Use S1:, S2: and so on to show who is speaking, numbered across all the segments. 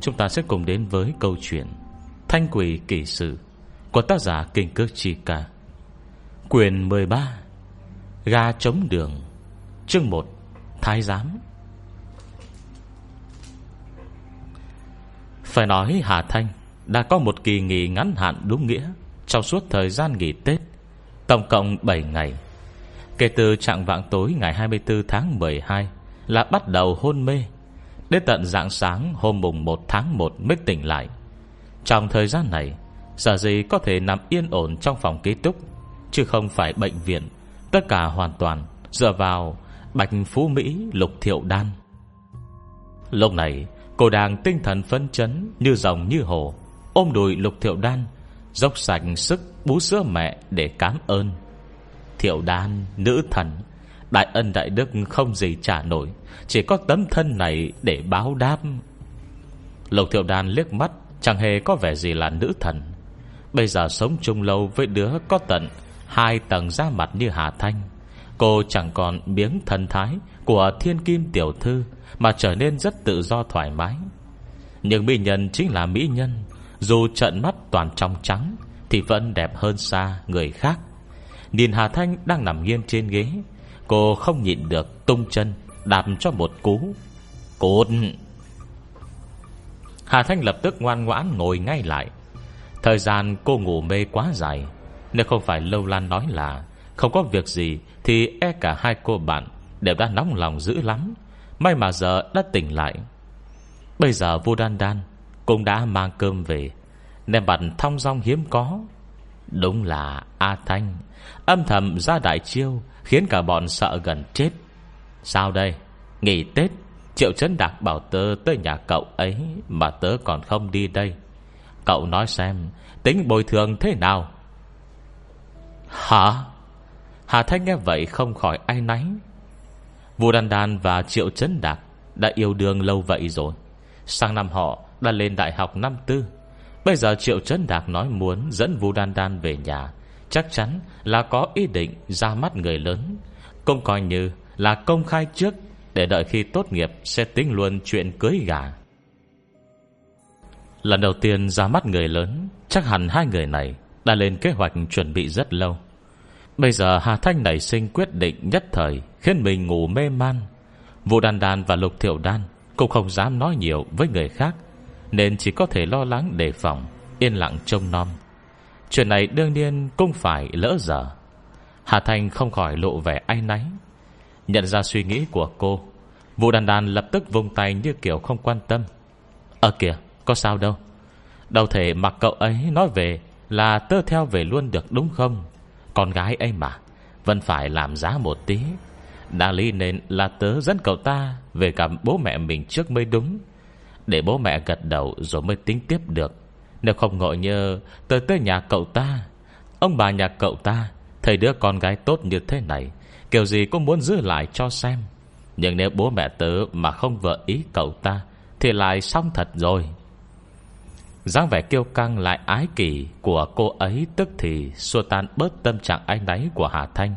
S1: Chúng ta sẽ cùng đến với câu chuyện Thanh quỷ kỳ sự Của tác giả Kinh Cước Chi Ca. Quyền 13 Ga chống đường. Chương 1 Thái giám. Phải nói Hà Thanh Đã có một kỳ nghỉ ngắn hạn đúng nghĩa Trong suốt thời gian nghỉ Tết, Tổng cộng 7 ngày. Kể từ trạng vạng tối ngày 24 tháng 12 Là bắt đầu hôn mê. Đến tận dạng sáng hôm mùng 1 tháng 1 mới tỉnh lại. Trong thời gian này dạ Sở gì có thể nằm yên ổn trong phòng ký túc, Chứ không phải bệnh viện. Tất cả hoàn toàn Dựa vào Bạch Phú Mỹ, Lục Thiệu Đan. Lúc này, Cô đang tinh thần phấn chấn Như dòng như hồ, Ôm đùi Lục Thiệu Đan, Dốc sạch sức bú sữa mẹ để cảm ơn. Thiệu Đan, Nữ thần Đại ân đại đức không gì trả nổi, Chỉ có tấm thân này để báo đáp. Lục Thiệu Đan liếc mắt, Chẳng hề có vẻ gì là nữ thần. Bây giờ sống chung lâu với đứa có tận Hai tầng da mặt như Hà Thanh, Cô chẳng còn biếng thần thái Của thiên kim tiểu thư Mà trở nên rất tự do thoải mái. Nhưng mỹ nhân chính là mỹ nhân, Dù trận mắt toàn trong trắng Thì vẫn đẹp hơn xa người khác. Nhìn Hà Thanh đang nằm nghiêng trên ghế Cô không nhịn được tung chân, Đạp cho một cú. Cút Hà Thanh lập tức ngoan ngoãn ngồi ngay lại. Thời gian cô ngủ mê quá dài, Nếu không phải Lâu Lan nói là Không có việc gì Thì e cả hai cô bạn Đều đã nóng lòng dữ lắm. May mà giờ đã tỉnh lại. Bây giờ vô đan đan Cũng đã mang cơm về nem bạn thong dong hiếm có. Đúng là A Thanh. Âm thầm ra đại chiêu, Khiến cả bọn sợ gần chết. Sao đây? Nghỉ Tết, Triệu Trấn Đạc bảo tớ tới nhà cậu ấy, Mà tớ còn không đi đây. Cậu nói xem, Tính bồi thường thế nào? Hả? Hà Thanh nghe vậy không khỏi ai náy. Vua Đan Đan và Triệu Trấn Đạc Đã yêu đương lâu vậy rồi. Sang năm họ đã lên đại học năm tư. Bây giờ Triệu Trấn Đạc nói muốn Dẫn Vu Đan Đan về nhà. Chắc chắn là có ý định ra mắt người lớn. Cũng coi như là công khai trước, Để đợi khi tốt nghiệp Sẽ tính luôn chuyện cưới gà. Lần đầu tiên ra mắt người lớn, Chắc hẳn hai người này Đã lên kế hoạch chuẩn bị rất lâu. Bây giờ Hà Thanh nảy sinh quyết định nhất thời, Khiến mình ngủ mê man. Vũ Đan Đan và Lục Thiệu Đan Cũng không dám nói nhiều với người khác. Nên chỉ có thể lo lắng đề phòng, Yên lặng trông nom. Chuyện này đương nhiên cũng phải lỡ dở Hà Thanh không khỏi lộ vẻ ai náy. Nhận ra suy nghĩ của cô, Vũ Đàn Đàn lập tức vùng tay như kiểu không quan tâm. Ờ kìa, có sao đâu. Đâu thể mặc cậu ấy nói về Là tớ theo về luôn được đúng không? Con gái ấy mà, Vẫn phải làm giá một tí. Đã lý nên là tớ dẫn cậu ta Về gặp bố mẹ mình trước mới đúng. Để bố mẹ gật đầu Rồi mới tính tiếp được. Nếu không ngộ nhớ Tới tới nhà cậu ta. Ông bà nhà cậu ta, Thấy đứa con gái tốt như thế này, Kiểu gì cũng muốn giữ lại cho xem. Nhưng nếu bố mẹ tớ mà không vợ ý cậu ta, Thì lại xong thật rồi. Dáng vẻ kiêu căng lại ái kỳ Của cô ấy tức thì Xua tan bớt tâm trạng ái náy của Hà Thanh.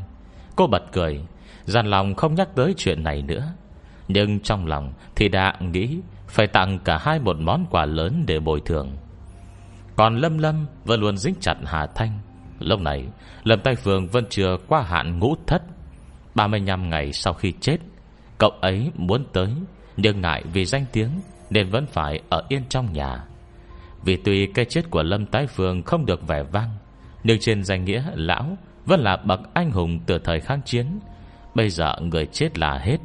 S1: Cô bật cười Giàn lòng không nhắc tới chuyện này nữa. Nhưng trong lòng thì đã nghĩ phải tặng cả hai một món quà lớn để bồi thường. Còn Lâm Lâm vẫn luôn dính chặt Hà Thanh. Lúc này, Lâm Tay Phương vẫn chưa qua hạn ngũ thất. 35 ngày sau khi chết, Cậu ấy muốn tới, Nhưng ngại vì danh tiếng Nên vẫn phải ở yên trong nhà. Vì tuy cái chết của Lâm Tái Phương không được vẻ vang, Nhưng trên danh nghĩa lão Vẫn là bậc anh hùng từ thời kháng chiến. Bây giờ người chết là hết,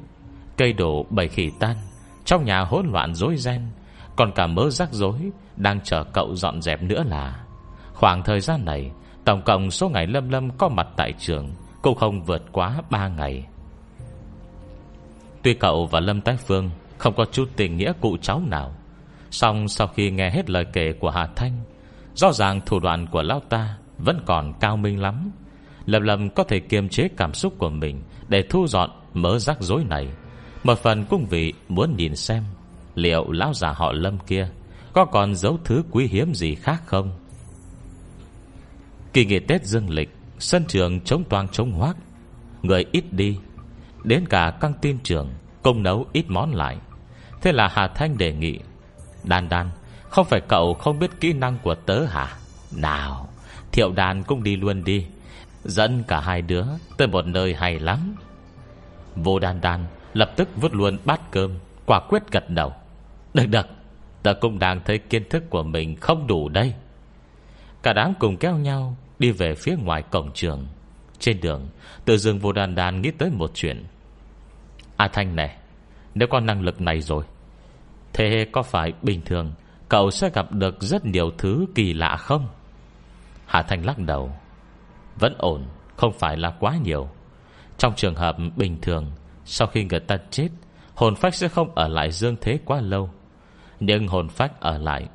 S1: Cây đổ bầy khỉ tan. Trong nhà hỗn loạn rối ren, Còn cả mớ rắc rối Đang chờ cậu dọn dẹp nữa là. Khoảng thời gian này, Tổng cộng số ngày Lâm Lâm có mặt tại trường Cũng không vượt quá 3 ngày. Tuy cậu và Lâm Tái Phương Không có chút tình nghĩa cụ cháu nào Xong sau khi nghe hết lời kể của Hà Thanh, Rõ ràng thủ đoạn của Lão ta Vẫn còn cao minh lắm. Lâm Lâm có thể kiềm chế cảm xúc của mình Để thu dọn mớ rắc rối này. Một phần cũng vì muốn nhìn xem Liệu lão già họ Lâm kia Có còn giấu thứ quý hiếm gì khác không. Kỳ nghỉ Tết dương lịch, Sân trường chống toang chống hoác, Người ít đi, Đến cả căng tin trường Công nấu ít món lại. Thế là Hà Thanh đề nghị, Đan đan, Không phải cậu không biết kỹ năng của tớ hả? Nào, Thiệu đàn cũng đi luôn đi, Dẫn cả hai đứa tới một nơi hay lắm. Vô đan đan Lập tức vứt luôn bát cơm, Quả quyết gật đầu. Được được, Tớ cũng đang thấy kiến thức của mình không đủ đây. Cả đám cùng kéo nhau Đi về phía ngoài cổng trường. Trên đường Tự dưng vô đan đan nghĩ tới một chuyện. A Thanh này, Nếu có năng lực này rồi, Thế có phải bình thường Cậu sẽ gặp được rất nhiều thứ kỳ lạ không? Hà Thanh lắc đầu. Vẫn ổn, Không phải là quá nhiều. Trong trường hợp bình thường sau khi người ta chết, Hồn phách sẽ không ở lại dương thế quá lâu. Nhưng hồn phách ở lại,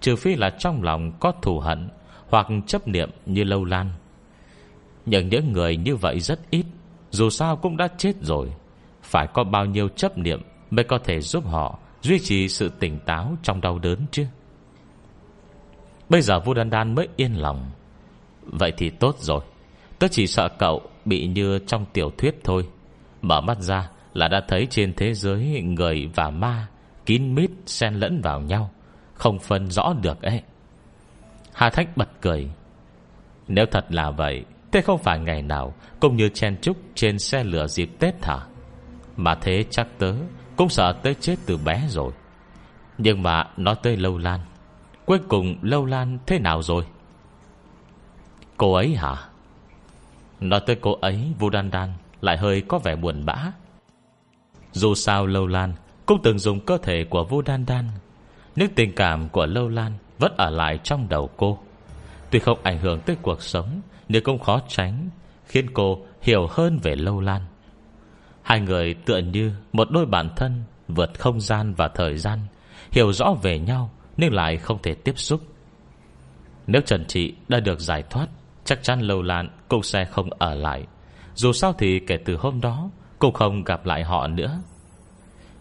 S1: Trừ phi là trong lòng có thù hận Hoặc chấp niệm như lâu lan. Nhưng những người như vậy rất ít, Dù sao cũng đã chết rồi. Phải có bao nhiêu chấp niệm Mới có thể giúp họ Duy trì sự tỉnh táo trong đau đớn chứ? Bây giờ vua Đan Đan mới yên lòng. Vậy thì tốt rồi. Tớ chỉ sợ cậu bị như trong tiểu thuyết thôi. Mở mắt ra là đã thấy trên thế giới người và ma kín mít xen lẫn vào nhau, Không phân rõ được ấy. Hà Thách bật cười. Nếu thật là vậy, Thế không phải ngày nào Cũng như chen chúc trên xe lửa dịp Tết thả Mà thế chắc tớ Cũng sợ tới chết từ bé rồi. Nhưng mà nói tới Lâu Lan, Cuối cùng Lâu Lan thế nào rồi? Cô ấy hả? Nói tới cô ấy Vu Đan Đan lại hơi có vẻ buồn bã. Dù sao Lâu Lan Cũng từng dùng cơ thể của Vu Đan Đan Những tình cảm của Lâu Lan Vẫn ở lại trong đầu cô. Tuy không ảnh hưởng tới cuộc sống, Nhưng cũng khó tránh, Khiến cô hiểu hơn về Lâu Lan. Hai người tựa như Một đôi bản thân Vượt không gian và thời gian, Hiểu rõ về nhau Nhưng lại không thể tiếp xúc. Nếu Trần Trị đã được giải thoát, Chắc chắn lâu lan cũng sẽ không ở lại. Dù sao thì kể từ hôm đó Cũng không gặp lại họ nữa.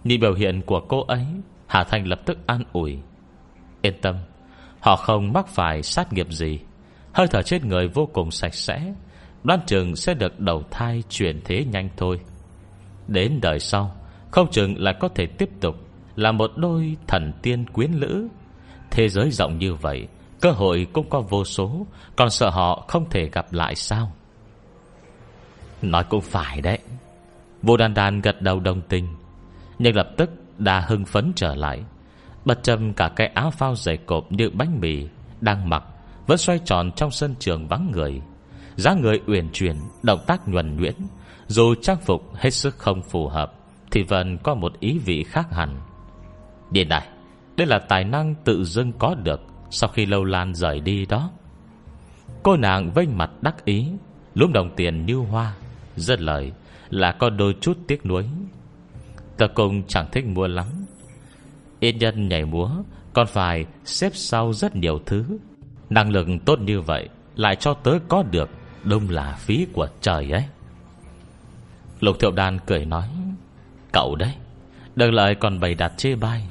S1: Nhìn biểu hiện của cô ấy, Hà Thanh lập tức an ủi. Yên tâm, Họ không mắc phải sát nghiệp gì. Hơi thở chết người vô cùng sạch sẽ. Đoan chừng sẽ được đầu thai Chuyển thế nhanh thôi. Đến đời sau, Không chừng lại có thể tiếp tục Là một đôi thần tiên quyến lữ. Thế giới rộng như vậy, Cơ hội cũng có vô số, Còn sợ họ không thể gặp lại sao? Nói cũng phải đấy. Vô đan đan gật đầu đồng tình, Nhưng lập tức đã hưng phấn trở lại, Bật châm cả cái áo phao dày cộp như bánh mì Đang mặc Vẫn xoay tròn trong sân trường vắng người. Giá người uyển chuyển, Động tác nhuần nhuyễn, Dù trang phục hết sức không phù hợp, Thì vẫn có một ý vị khác hẳn. Điện này Đây là tài năng tự dưng có được sau khi lâu lan rời đi đó. Cô nàng vênh mặt đắc ý, Lúm đồng tiền như hoa. Rất lời, là có đôi chút tiếc nuối. Tờ cùng chẳng thích mua lắm. Yên nhân nhảy múa, Còn phải xếp sau rất nhiều thứ. Năng lực tốt như vậy, Lại cho tớ có được Đông là phí của trời ấy. Lục thiệu đàn cười nói, Cậu đấy Đừng lời còn bày đặt chê bai.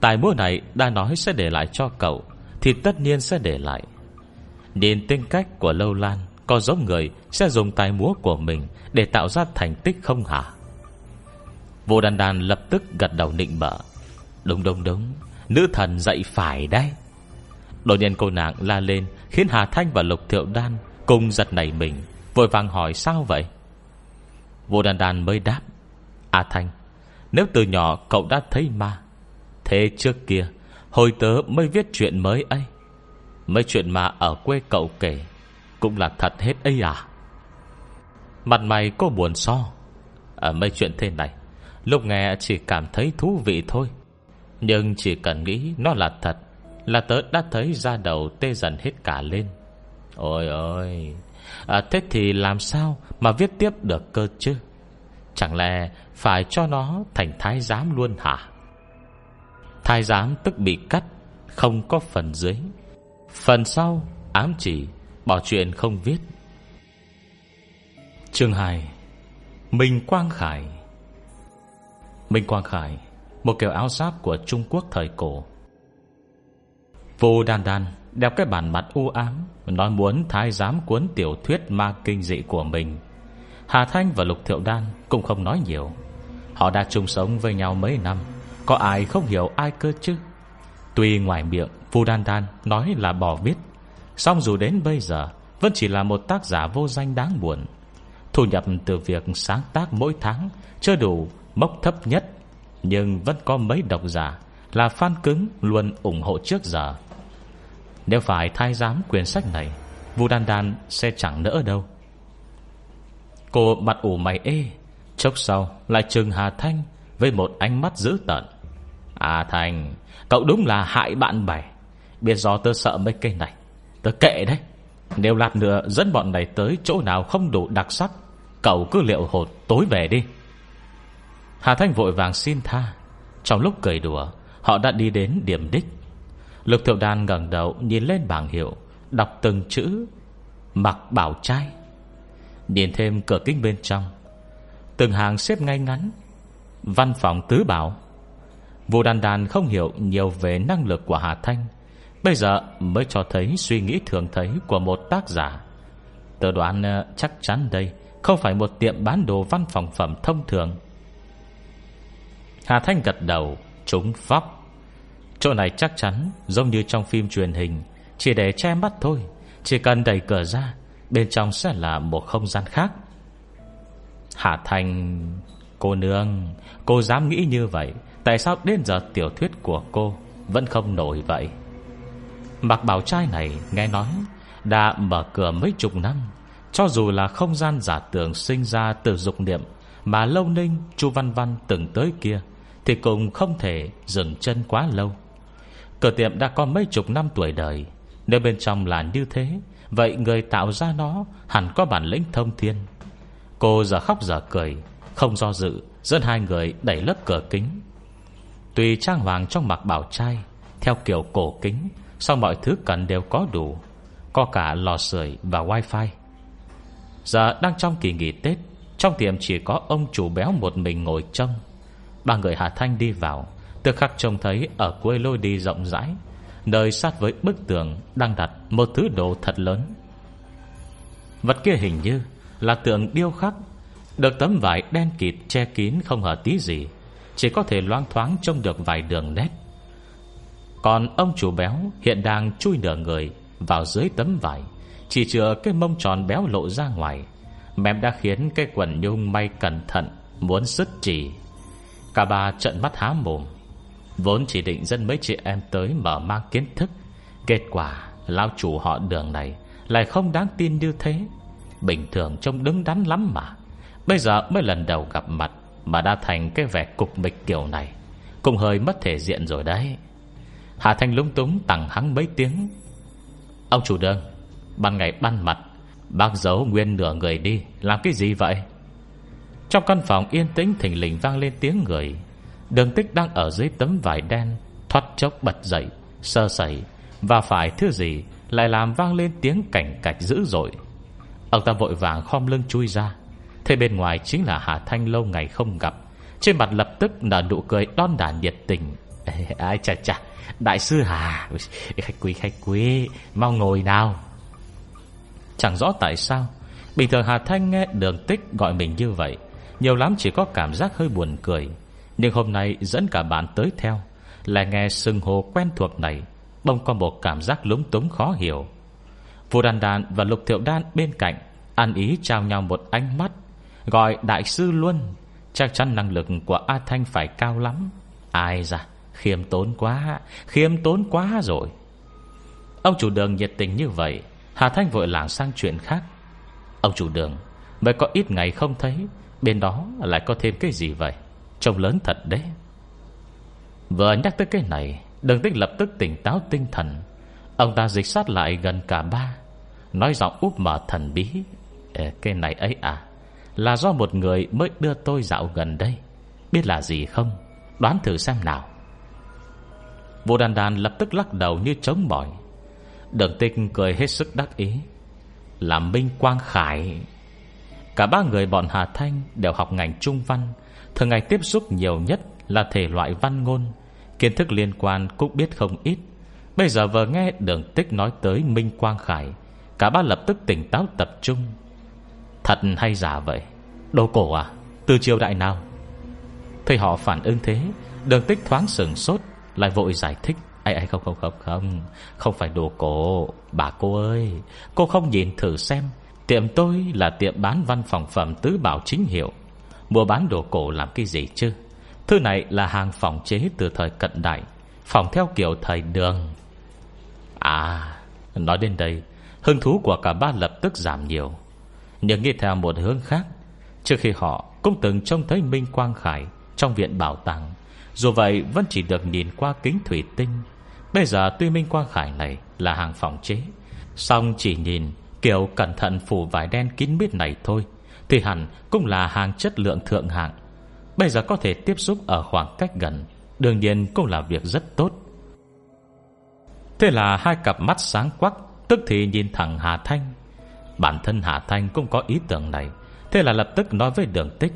S1: Tài múa này đã nói sẽ để lại cho cậu, thì tất nhiên sẽ để lại. Nhìn tính cách của Lâu Lan có giống người sẽ dùng tài múa của mình Để tạo ra thành tích không hả? Vô đàn đàn lập tức gật đầu nịnh bợ. Đúng đúng đúng. Nữ thần dạy phải đấy. Đột nhiên cô nàng la lên, Khiến Hà Thanh và Lục Thiệu Đan Cùng giật nảy mình, Vội vàng hỏi sao vậy? Vô đàn đàn mới đáp. À Thanh, Nếu từ nhỏ cậu đã thấy ma, Thế trước kia Hồi tớ mới viết chuyện mới ấy. Mấy chuyện mà ở quê cậu kể. Cũng là thật hết ấy à? Mặt mày có buồn so. Ở mấy chuyện thế này Lúc nghe chỉ cảm thấy thú vị thôi. Nhưng chỉ cần nghĩ nó là thật Là tớ đã thấy ra đầu tê dần hết cả lên. Ôi ôi à, Thế thì làm sao mà viết tiếp được cơ chứ? Chẳng lẽ phải cho nó thành thái giám luôn hả? Thái giám tức bị cắt Không có phần dưới. Phần sau ám chỉ. Bỏ chuyện không viết. Chương 2 Minh Quang Khải. Minh Quang Khải, Một kiểu áo giáp của Trung Quốc thời cổ. Vô đan đan Đeo cái bản mặt u ám, Nói muốn thái giám cuốn tiểu thuyết ma kinh dị của mình. Hà Thanh và Lục Thiệu Đan Cũng không nói nhiều. Họ đã chung sống với nhau mấy năm, có ai không hiểu ai cơ chứ? Tuy ngoài miệng Vu Đan Đan nói là bỏ viết Xong dù đến bây giờ, Vẫn chỉ là một tác giả vô danh đáng buồn. Thu nhập từ việc sáng tác mỗi tháng Chưa đủ mốc thấp nhất, Nhưng vẫn có mấy độc giả Là fan cứng luôn ủng hộ trước giờ. Nếu phải thay giám quyển sách này, Vu Đan Đan sẽ chẳng nỡ đâu. Cô mặt ủ mày ê, Chốc sau lại trừng Hà Thanh Với một ánh mắt dữ tợn. À Thanh, Cậu đúng là hại bạn bè. Biết do tớ sợ mấy cây này. Tớ kệ đấy. Nếu lát nữa dẫn bọn này tới chỗ nào không đủ đặc sắc, Cậu cứ liệu hồn tối về đi. Hà Thanh vội vàng xin tha. Trong lúc cười đùa, Họ đã đi đến điểm đích. Lục thiệu Đan ngẩng đầu nhìn lên bảng hiệu, Đọc từng chữ, Mặc bảo trai. Nhìn thêm cửa kính bên trong, Từng hàng xếp ngay ngắn, Văn phòng tứ bảo. Vũ đàn đàn không hiểu nhiều về năng lực của Hà Thanh Bây giờ mới cho thấy suy nghĩ thường thấy của một tác giả. Tớ đoán ờ, chắc chắn đây Không phải một tiệm bán đồ văn phòng phẩm thông thường. Hà Thanh gật đầu, Trúng vóc. Chỗ này chắc chắn giống như trong phim truyền hình, Chỉ để che mắt thôi, Chỉ cần đẩy cửa ra, Bên trong sẽ là một không gian khác. Hà Thanh, Cô nương, Cô dám nghĩ như vậy, Tại sao đến giờ tiểu thuyết của cô Vẫn không nổi vậy? Mặc bảo trai này nghe nói Đã mở cửa mấy chục năm, Cho dù là không gian giả tưởng Sinh ra từ dục niệm Mà lâu ninh, chu Văn Văn từng tới kia Thì cũng không thể dừng chân quá lâu. Cửa tiệm đã có mấy chục năm tuổi đời, Nếu bên trong là như thế, Vậy người tạo ra nó Hẳn có bản lĩnh thông thiên. Cô giờ khóc giờ cười, Không do dự, Dẫn hai người đẩy lớp cửa kính. Tùy trang hoàng trong mặc bảo trai, Theo kiểu cổ kính sau mọi thứ cần đều có đủ, Có cả lò sưởi và wifi. Giờ đang trong kỳ nghỉ Tết, Trong tiệm chỉ có ông chủ béo một mình ngồi trông. Ba người Hà Thanh đi vào Tức khắc trông thấy ở cuối lôi đi rộng rãi, Nơi sát với bức tường Đang đặt một thứ đồ thật lớn. Vật kia hình như Là tượng điêu khắc, Được tấm vải đen kịt che kín không hở tí gì, Chỉ có thể loang thoáng trông được vài đường nét. Còn ông chủ béo Hiện đang chui nửa người Vào dưới tấm vải, Chỉ chừa cái mông tròn béo lộ ra ngoài. Mềm đã khiến cái quần nhung may cẩn thận, Muốn sứt chỉ. Cả ba trận mắt há mồm. Vốn chỉ định dân mấy chị em tới mở mang kiến thức. Kết quả Lao chủ họ đường này Lại không đáng tin như thế. Bình thường trông đứng đắn lắm mà. Bây giờ mới lần đầu gặp mặt Mà đã thành cái vẻ cục mịch kiểu này. Cũng hơi mất thể diện rồi đấy. Hà Thanh lúng túng tặng hắn mấy tiếng. Ông chủ đường Ban ngày ban mặt, Bác giấu nguyên nửa người đi, Làm cái gì vậy? Trong căn phòng yên tĩnh thình lình vang lên tiếng người. Đường tích đang ở dưới tấm vải đen, Thoát chốc bật dậy, Sơ sẩy. Và phải thứ gì Lại làm vang lên tiếng cảnh cạch dữ dội. Ông ta vội vàng khom lưng chui ra. Thế bên ngoài chính là Hà Thanh lâu ngày không gặp. Trên mặt lập tức nở nụ cười đon đả nhiệt tình. Ai, chà chà. Đại sư Hà Khách quý khách quý. Mau ngồi nào. Chẳng rõ tại sao, Bình thường Hà Thanh nghe đường tích gọi mình như vậy. Nhiều lắm chỉ có cảm giác hơi buồn cười. Nhưng hôm nay dẫn cả bạn tới theo Là nghe sừng hồ quen thuộc này Bông có một cảm giác lúng túng khó hiểu. Vua Đan Đan và Lục Thiệu Đan bên cạnh Ăn ý trao nhau một ánh mắt, Gọi đại sư luôn. Chắc chắn năng lực của A Thanh phải cao lắm. Ai ra? Khiêm tốn quá Khiêm tốn quá rồi. Ông chủ đường nhiệt tình như vậy Hà Thanh vội lảng sang chuyện khác. Ông chủ đường Mới có ít ngày không thấy Bên đó lại có thêm cái gì vậy? Trông lớn thật đấy. Vừa nhắc tới cái này Đường tích lập tức tỉnh táo tinh thần. Ông ta dịch sát lại gần cả ba Nói giọng úp mở thần bí. Ê, Cái này ấy à Là do một người mới đưa tôi dạo gần đây Biết là gì không? Đoán thử xem nào. Vô đàn đàn lập tức lắc đầu như chống mỏi Đường tinh cười hết sức đắc ý. Là Minh Quang Khải. Cả ba người bọn Hà Thanh Đều học ngành trung văn. Thường ngày tiếp xúc nhiều nhất là thể loại văn ngôn. Kiến thức liên quan cũng biết không ít. Bây giờ vừa nghe đường tích nói tới Minh Quang Khải, Cả ba lập tức tỉnh táo tập trung. Thật hay giả vậy? Đồ cổ à? Từ triều đại nào? Thấy họ phản ứng thế, Đường tích thoáng sừng sốt. Lại vội giải thích ai ai không không không không Không phải đồ cổ Bà cô ơi. Cô không nhìn thử xem. Tiệm tôi là tiệm bán văn phòng phẩm tứ bảo chính hiệu. Mua bán đồ cổ làm cái gì chứ? Thứ này là hàng phòng chế từ thời cận đại, Phòng theo kiểu thời đường. À Nói đến đây, Hứng thú của cả ba lập tức giảm nhiều. Nhưng nghe theo một hướng khác, Trước khi họ cũng từng trông thấy Minh Quang Khải Trong viện bảo tàng. Dù vậy, vẫn chỉ được nhìn qua kính thủy tinh. Bây giờ tuy Minh Quang Khải này Là hàng phòng chế Xong chỉ nhìn kiểu cẩn thận phủ vải đen kín mít này thôi, Thì hẳn cũng là hàng chất lượng thượng hạng. Bây giờ có thể tiếp xúc ở khoảng cách gần, Đương nhiên cũng là việc rất tốt. Thế là hai cặp mắt sáng quắc, Tức thì nhìn thẳng Hà Thanh. Bản thân Hà Thanh cũng có ý tưởng này, Thế là lập tức nói với đường tích.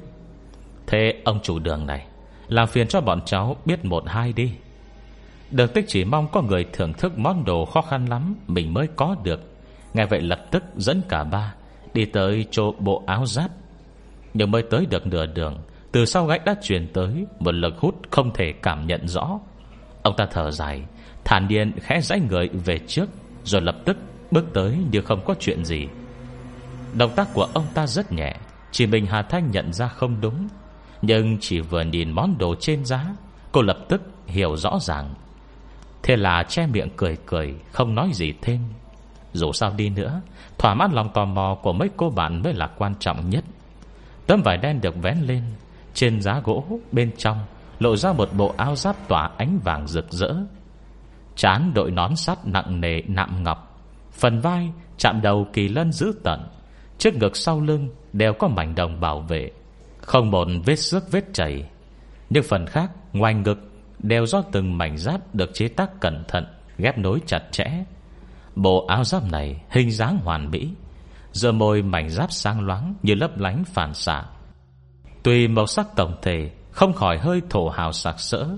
S1: Thế ông chủ đường này làm phiền cho bọn cháu biết một hai đi. Đường tích chỉ mong có người thưởng thức món đồ khó khăn lắm, Mình mới có được. Nghe vậy lập tức dẫn cả ba Đi tới chỗ bộ áo giáp. Nhưng mới tới được nửa đường, Từ sau gách đã truyền tới Một lực hút không thể cảm nhận rõ. Ông ta thở dài, Thản nhiên khẽ rẽ người về trước, Rồi lập tức bước tới như không có chuyện gì. Động tác của ông ta rất nhẹ, Chỉ mình Hà Thanh nhận ra không đúng. Nhưng chỉ vừa nhìn món đồ trên giá, Cô lập tức hiểu rõ ràng. Thế là che miệng cười cười, Không nói gì thêm. Dù sao đi nữa, Thỏa mãn lòng tò mò của mấy cô bạn mới là quan trọng nhất. Tấm vải đen được vén lên, Trên giá gỗ bên trong Lộ ra một bộ áo giáp tỏa ánh vàng rực rỡ. Chán đội nón sắt nặng nề nạm ngọc, Phần vai chạm đầu kỳ lân giữ tận, Trước ngực sau lưng Đều có mảnh đồng bảo vệ. Không một vết xước vết chảy, Nhưng phần khác ngoài ngực Đều do từng mảnh giáp được chế tác cẩn thận, Ghép nối chặt chẽ. Bộ áo giáp này hình dáng hoàn mỹ, Giờ môi mảnh giáp sáng loáng Như lấp lánh phản xạ. Tuy màu sắc tổng thể, Không khỏi hơi thổ hào sạc sỡ,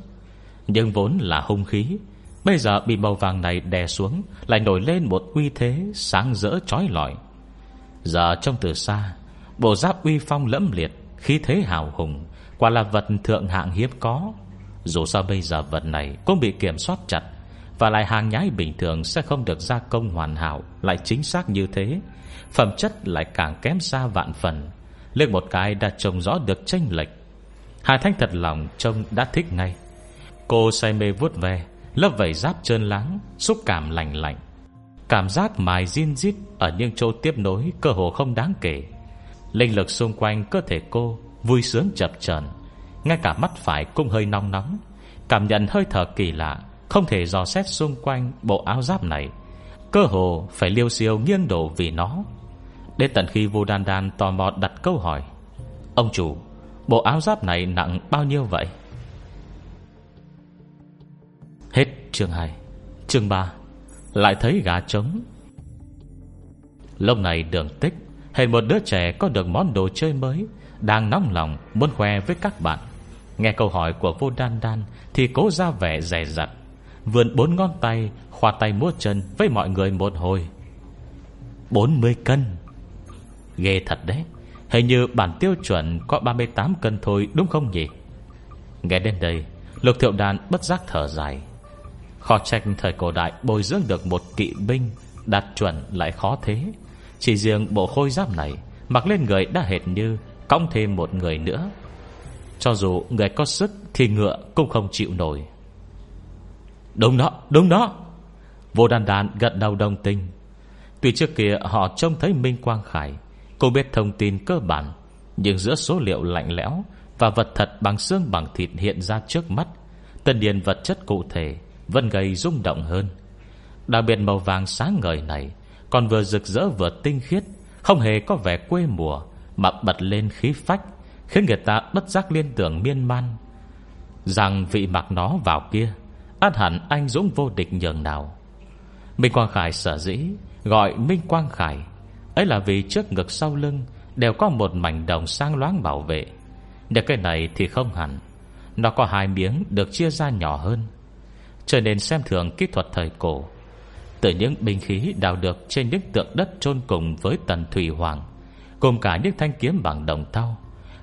S1: Nhưng vốn là hung khí, Bây giờ bị màu vàng này đè xuống Lại nổi lên một uy thế Sáng rỡ trói lọi. Giờ trong từ xa, Bộ giáp uy phong lẫm liệt Khí thế hào hùng, Quả là vật thượng hạng hiếm có. Dù sao bây giờ vật này cũng bị kiểm soát chặt, Và lại hàng nhái bình thường Sẽ không được gia công hoàn hảo, Lại chính xác như thế. Phẩm chất lại càng kém xa vạn phần. Lên một cái đã trông rõ được tranh lệch. Hà Thanh thật lòng trông đã thích ngay. Cô say mê vuốt ve, Lớp vảy giáp trơn láng, Xúc cảm lành lạnh. Cảm giác mài zin rít Ở những chỗ tiếp nối cơ hồ không đáng kể. Linh lực xung quanh cơ thể cô Vui sướng chập chờn. Ngay cả mắt phải cũng hơi nóng nóng. Cảm nhận hơi thở kỳ lạ, Không thể dò xét xung quanh bộ áo giáp này. Cơ hồ phải liêu siêu nghiêng đổ vì nó. Đến tận khi vô đan đan tò mò đặt câu hỏi, Ông chủ, Bộ áo giáp này nặng bao nhiêu vậy? Hết chương 2 Chương 3 Lại thấy gà trống. Lúc này đường tích. Hình một đứa trẻ có được món đồ chơi mới, Đang nóng lòng muốn khoe với các bạn. Nghe câu hỏi của vô đan đan Thì cố ra vẻ rẻ rặt Vườn bốn ngón tay, Khoa tay múa chân với mọi người một hồi. 40 cân. Ghê thật đấy. Hình như bản tiêu chuẩn có 38 cân thôi, đúng không nhỉ? Nghe đến đây, Lục thiệu đàn bất giác thở dài. Khó trách thời cổ đại bồi dưỡng được một kỵ binh, Đạt chuẩn lại khó thế. Chỉ riêng bộ khôi giáp này Mặc lên người đã hệt như Cong thêm một người nữa. Cho dù người có sức Thì ngựa cũng không chịu nổi. Đúng đó, đúng đó. Vô đàn đàn gật đầu đồng tình. Tuy trước kia họ trông thấy Minh Quang Khải Cô biết thông tin cơ bản Nhưng giữa số liệu lạnh lẽo Và vật thật bằng xương bằng thịt hiện ra trước mắt Tân điền vật chất cụ thể vẫn gây rung động hơn. Đặc biệt màu vàng sáng ngời này còn vừa rực rỡ vừa tinh khiết, Không hề có vẻ quê mùa, Mà bật lên khí phách, Khiến người ta bất giác liên tưởng miên man. Rằng vị mặc nó vào kia, Át hẳn anh dũng vô địch nhường nào. Minh Quang Khải sở dĩ Gọi Minh Quang Khải, Ấy là vì trước ngực sau lưng Đều có một mảnh đồng sang loáng bảo vệ. Để cái này thì không hẳn, Nó có hai miếng được chia ra nhỏ hơn. Trở nên xem thường kỹ thuật thời cổ từ những binh khí đào được Trên những tượng đất chôn cùng với tần thủy hoàng Cùng cả những thanh kiếm bằng đồng thau,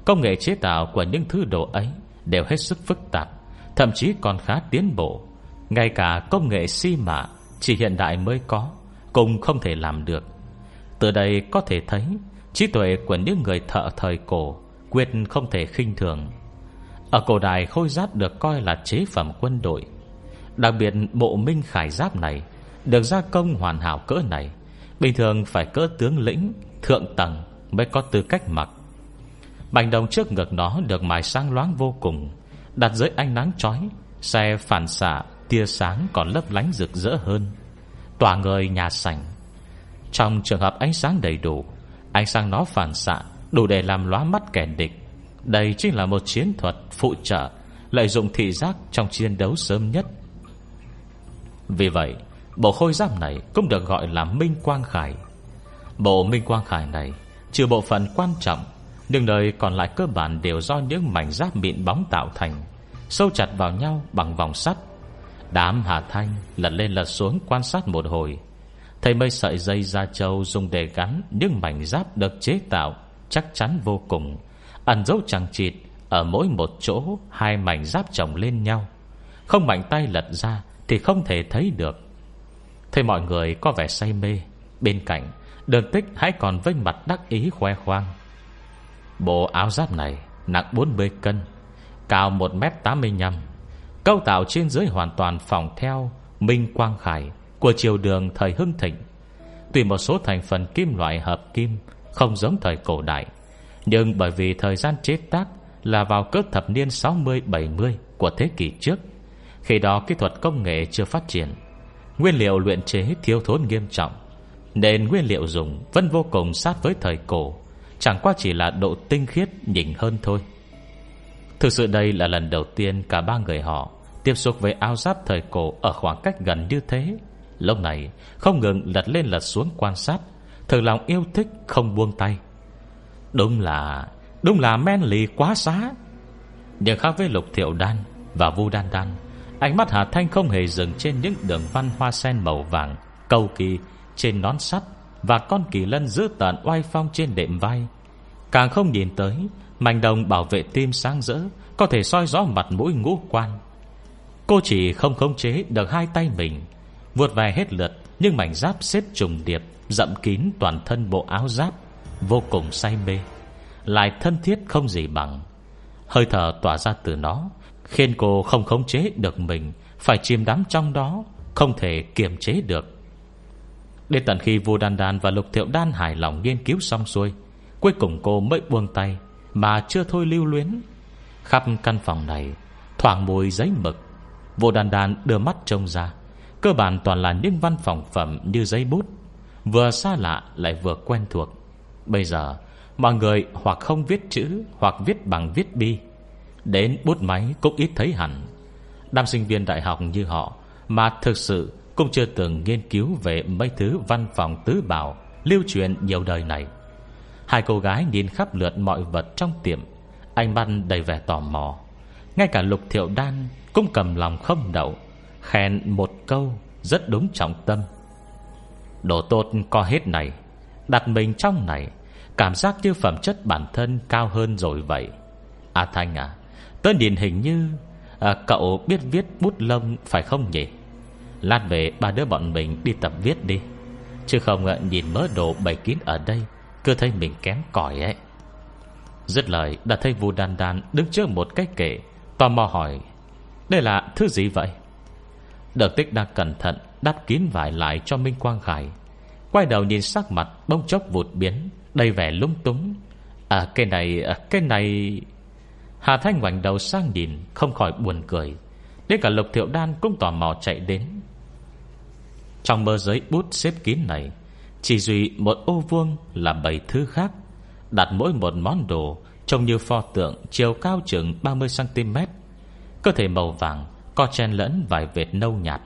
S1: Công nghệ chế tạo của những thứ đồ ấy Đều hết sức phức tạp Thậm chí còn khá tiến bộ. Ngay cả công nghệ si mạ Chỉ hiện đại mới có Cũng không thể làm được. Từ đây có thể thấy Trí tuệ của những người thợ thời cổ Quyết không thể khinh thường. Ở cổ đại khôi giáp được coi là chế phẩm quân đội Đặc biệt bộ minh khải giáp này được gia công hoàn hảo cỡ này, Bình thường phải cỡ tướng lĩnh, Thượng tầng mới có tư cách mặc. Bành đồng trước ngực nó được mài sáng loáng vô cùng, Đặt dưới ánh nắng chói, Xe phản xạ Tia sáng còn lấp lánh rực rỡ hơn, Tỏa người nhà sảnh. Trong trường hợp ánh sáng đầy đủ, Ánh sáng nó phản xạ Đủ để làm lóa mắt kẻ địch. Đây chính là một chiến thuật phụ trợ Lợi dụng thị giác trong chiến đấu sớm nhất. Vì vậy Bộ khôi giáp này cũng được gọi là Minh Quang Khải. Bộ Minh Quang Khải này Trừ bộ phận quan trọng, Nhưng đời còn lại cơ bản đều do những mảnh giáp mịn bóng tạo thành, Sâu chặt vào nhau bằng vòng sắt. Đám Hà Thanh lật lên lật xuống quan sát một hồi. Thấy mấy sợi dây da trâu dùng để gắn những mảnh giáp được chế tạo chắc chắn vô cùng, ẩn dấu chẳng chịt ở mỗi một chỗ hai mảnh giáp chồng lên nhau. Không mạnh tay lật ra thì không thể thấy được thấy mọi người có vẻ say mê. Bên cạnh, đơn tích hãy còn vênh mặt đắc ý khoe khoang. Bộ áo giáp này nặng 40 cân, cao 1m85 câu tạo trên dưới hoàn toàn phòng theo minh quang khải của triều đường thời hưng thịnh. Tuy một số thành phần kim loại hợp kim Không giống thời cổ đại, Nhưng bởi vì thời gian chế tác Là vào cỡ thập niên 60-70 Của thế kỷ trước, Khi đó kỹ thuật công nghệ chưa phát triển. Nguyên liệu luyện chế thiếu thốn nghiêm trọng, Nên nguyên liệu dùng Vẫn vô cùng sát với thời cổ, Chẳng qua chỉ là độ tinh khiết nhỉnh hơn thôi. Thực sự đây là lần đầu tiên Cả ba người họ Tiếp xúc với áo giáp thời cổ Ở khoảng cách gần như thế. Lúc này, không ngừng lật lên lật xuống quan sát Thử lòng yêu thích không buông tay. Đúng là Đúng là men lì quá xá. Nhưng khác với lục thiệu đan Và vu đan đan Ánh mắt Hà Thanh không hề dừng trên những đường văn hoa sen màu vàng, Cầu kỳ trên nón sắt Và con kỳ lân giữ tợn oai phong trên đệm vai. Càng không nhìn tới, Mảnh đồng bảo vệ tim sáng rỡ Có thể soi rõ mặt mũi ngũ quan. Cô chỉ không khống chế được hai tay mình Vượt về hết lượt Nhưng mảnh giáp xếp trùng điệp Dậm kín toàn thân bộ áo giáp, Vô cùng say mê. Lại thân thiết không gì bằng. Hơi thở tỏa ra từ nó Khiến cô không khống chế được mình, Phải chìm đắm trong đó, Không thể kiềm chế được. Đến tận khi vua đan đan và lục thiệu đan hài lòng nghiên cứu xong xuôi, Cuối cùng cô mới buông tay Mà chưa thôi lưu luyến. Khắp căn phòng này, Thoảng mùi giấy mực Vô đan đan đưa mắt trông ra, Cơ bản toàn là những văn phòng phẩm như giấy bút, Vừa xa lạ lại vừa quen thuộc. Bây giờ, Mọi người hoặc không viết chữ Hoặc viết bằng viết bi Đến bút máy cũng ít thấy hẳn. Đám sinh viên đại học như họ Mà thực sự cũng chưa từng nghiên cứu Về mấy thứ văn phòng tứ bảo Lưu truyền nhiều đời này. Hai cô gái nhìn khắp lượt mọi vật trong tiệm Anh mắt đầy vẻ tò mò. Ngay cả lục thiệu đan Cũng cầm lòng không đậu, Khen một câu Rất đúng trọng tâm. Đồ tốt có hết này, Đặt mình trong này, Cảm giác như phẩm chất bản thân cao hơn rồi vậy. À Thanh à Tớ nhìn hình như à, Cậu biết viết bút lông phải không nhỉ? Lát về ba đứa bọn mình đi tập viết đi. Chứ không à, nhìn mớ đồ bày kín ở đây Cứ thấy mình kém cỏi ấy. Dứt lời đã thấy Vu Đan Đan đứng trước một cái kệ Tò mò hỏi Đây là thứ gì vậy? Đợt tích đang cẩn thận Đắp kín vải lại cho Minh Quang Khải. Quay đầu nhìn sắc mặt bông chốc vụt biến Đầy vẻ lung túng. À cái này à, Cái này Hà Thanh ngoảnh đầu sang nhìn, Không khỏi buồn cười. Đến cả Lục Thiệu Đan cũng tò mò chạy đến. Trong mơ giấy bút xếp kín này, Chỉ duy một ô vuông Là bảy thứ khác. Đặt mỗi một món đồ, Trông như pho tượng chiều cao chừng 30cm Cơ thể màu vàng có chen lẫn vài vệt nâu nhạt.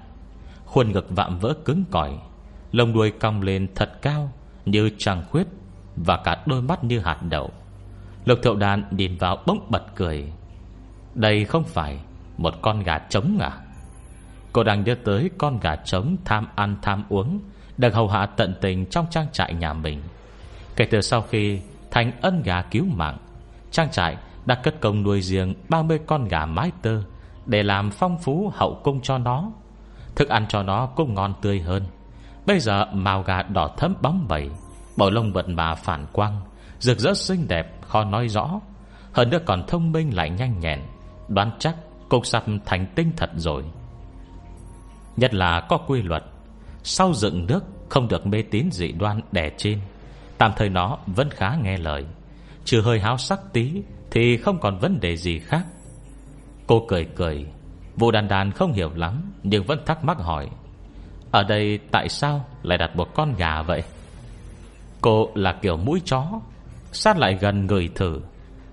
S1: Khuôn ngực vạm vỡ cứng cỏi, Lông đuôi cong lên thật cao Như trăng khuyết Và cả đôi mắt như hạt đậu. Lục thiệu đàn nhìn vào bỗng bật cười. Đây không phải Một con gà trống à? Cô đang nhớ tới con gà trống Tham ăn tham uống Được hầu hạ tận tình trong trang trại nhà mình. Kể từ sau khi Thành ân gà cứu mạng, Trang trại đã cất công nuôi riêng 30 con gà mái tơ để làm phong phú hậu cung cho nó. Thức ăn cho nó cũng ngon tươi hơn. Bây giờ màu gà đỏ thấm bóng bẩy Bộ lông vật mà phản quang. Rực rỡ xinh đẹp, khó nói rõ. Hơn nữa còn thông minh lại nhanh nhẹn. Đoán chắc cục sắp thành tinh thật rồi. Nhất là có quy luật. Sau dựng nước, Không được mê tín dị đoan đẻ trên. Tạm thời nó vẫn khá nghe lời. Trừ hơi háo sắc tí Thì không còn vấn đề gì khác. Cô cười cười. Vụ đàn đàn không hiểu lắm, Nhưng vẫn thắc mắc hỏi. Ở đây tại sao lại đặt một con gà vậy? Cô là kiểu mũi chó. Sát lại gần người thử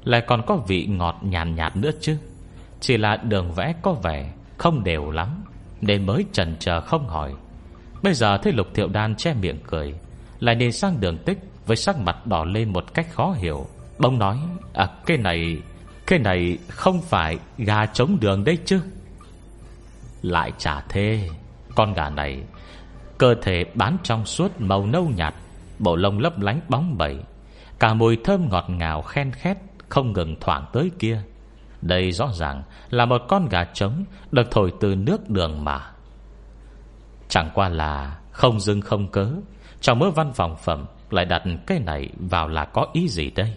S1: Lại còn có vị ngọt nhàn nhạt, nữa chứ. Chỉ là đường vẽ có vẻ Không đều lắm Nên mới trần chờ không hỏi. Bây giờ thấy lục thiệu đan che miệng cười Lại nên sang đường tích Với sắc mặt đỏ lên một cách khó hiểu. Bông nói À cái này Cái này không phải gà trống đường đấy chứ? Lại trả thế Con gà này Cơ thể bán trong suốt màu nâu nhạt Bộ lông lấp lánh bóng bẩy Cả mùi thơm ngọt ngào khen khét, Không ngừng thoảng tới kia. Đây rõ ràng là một con gà trống Được thổi từ nước đường mà. Chẳng qua là Không dưng không cớ, Trong mớ văn phòng phẩm Lại đặt cái này vào là có ý gì đây?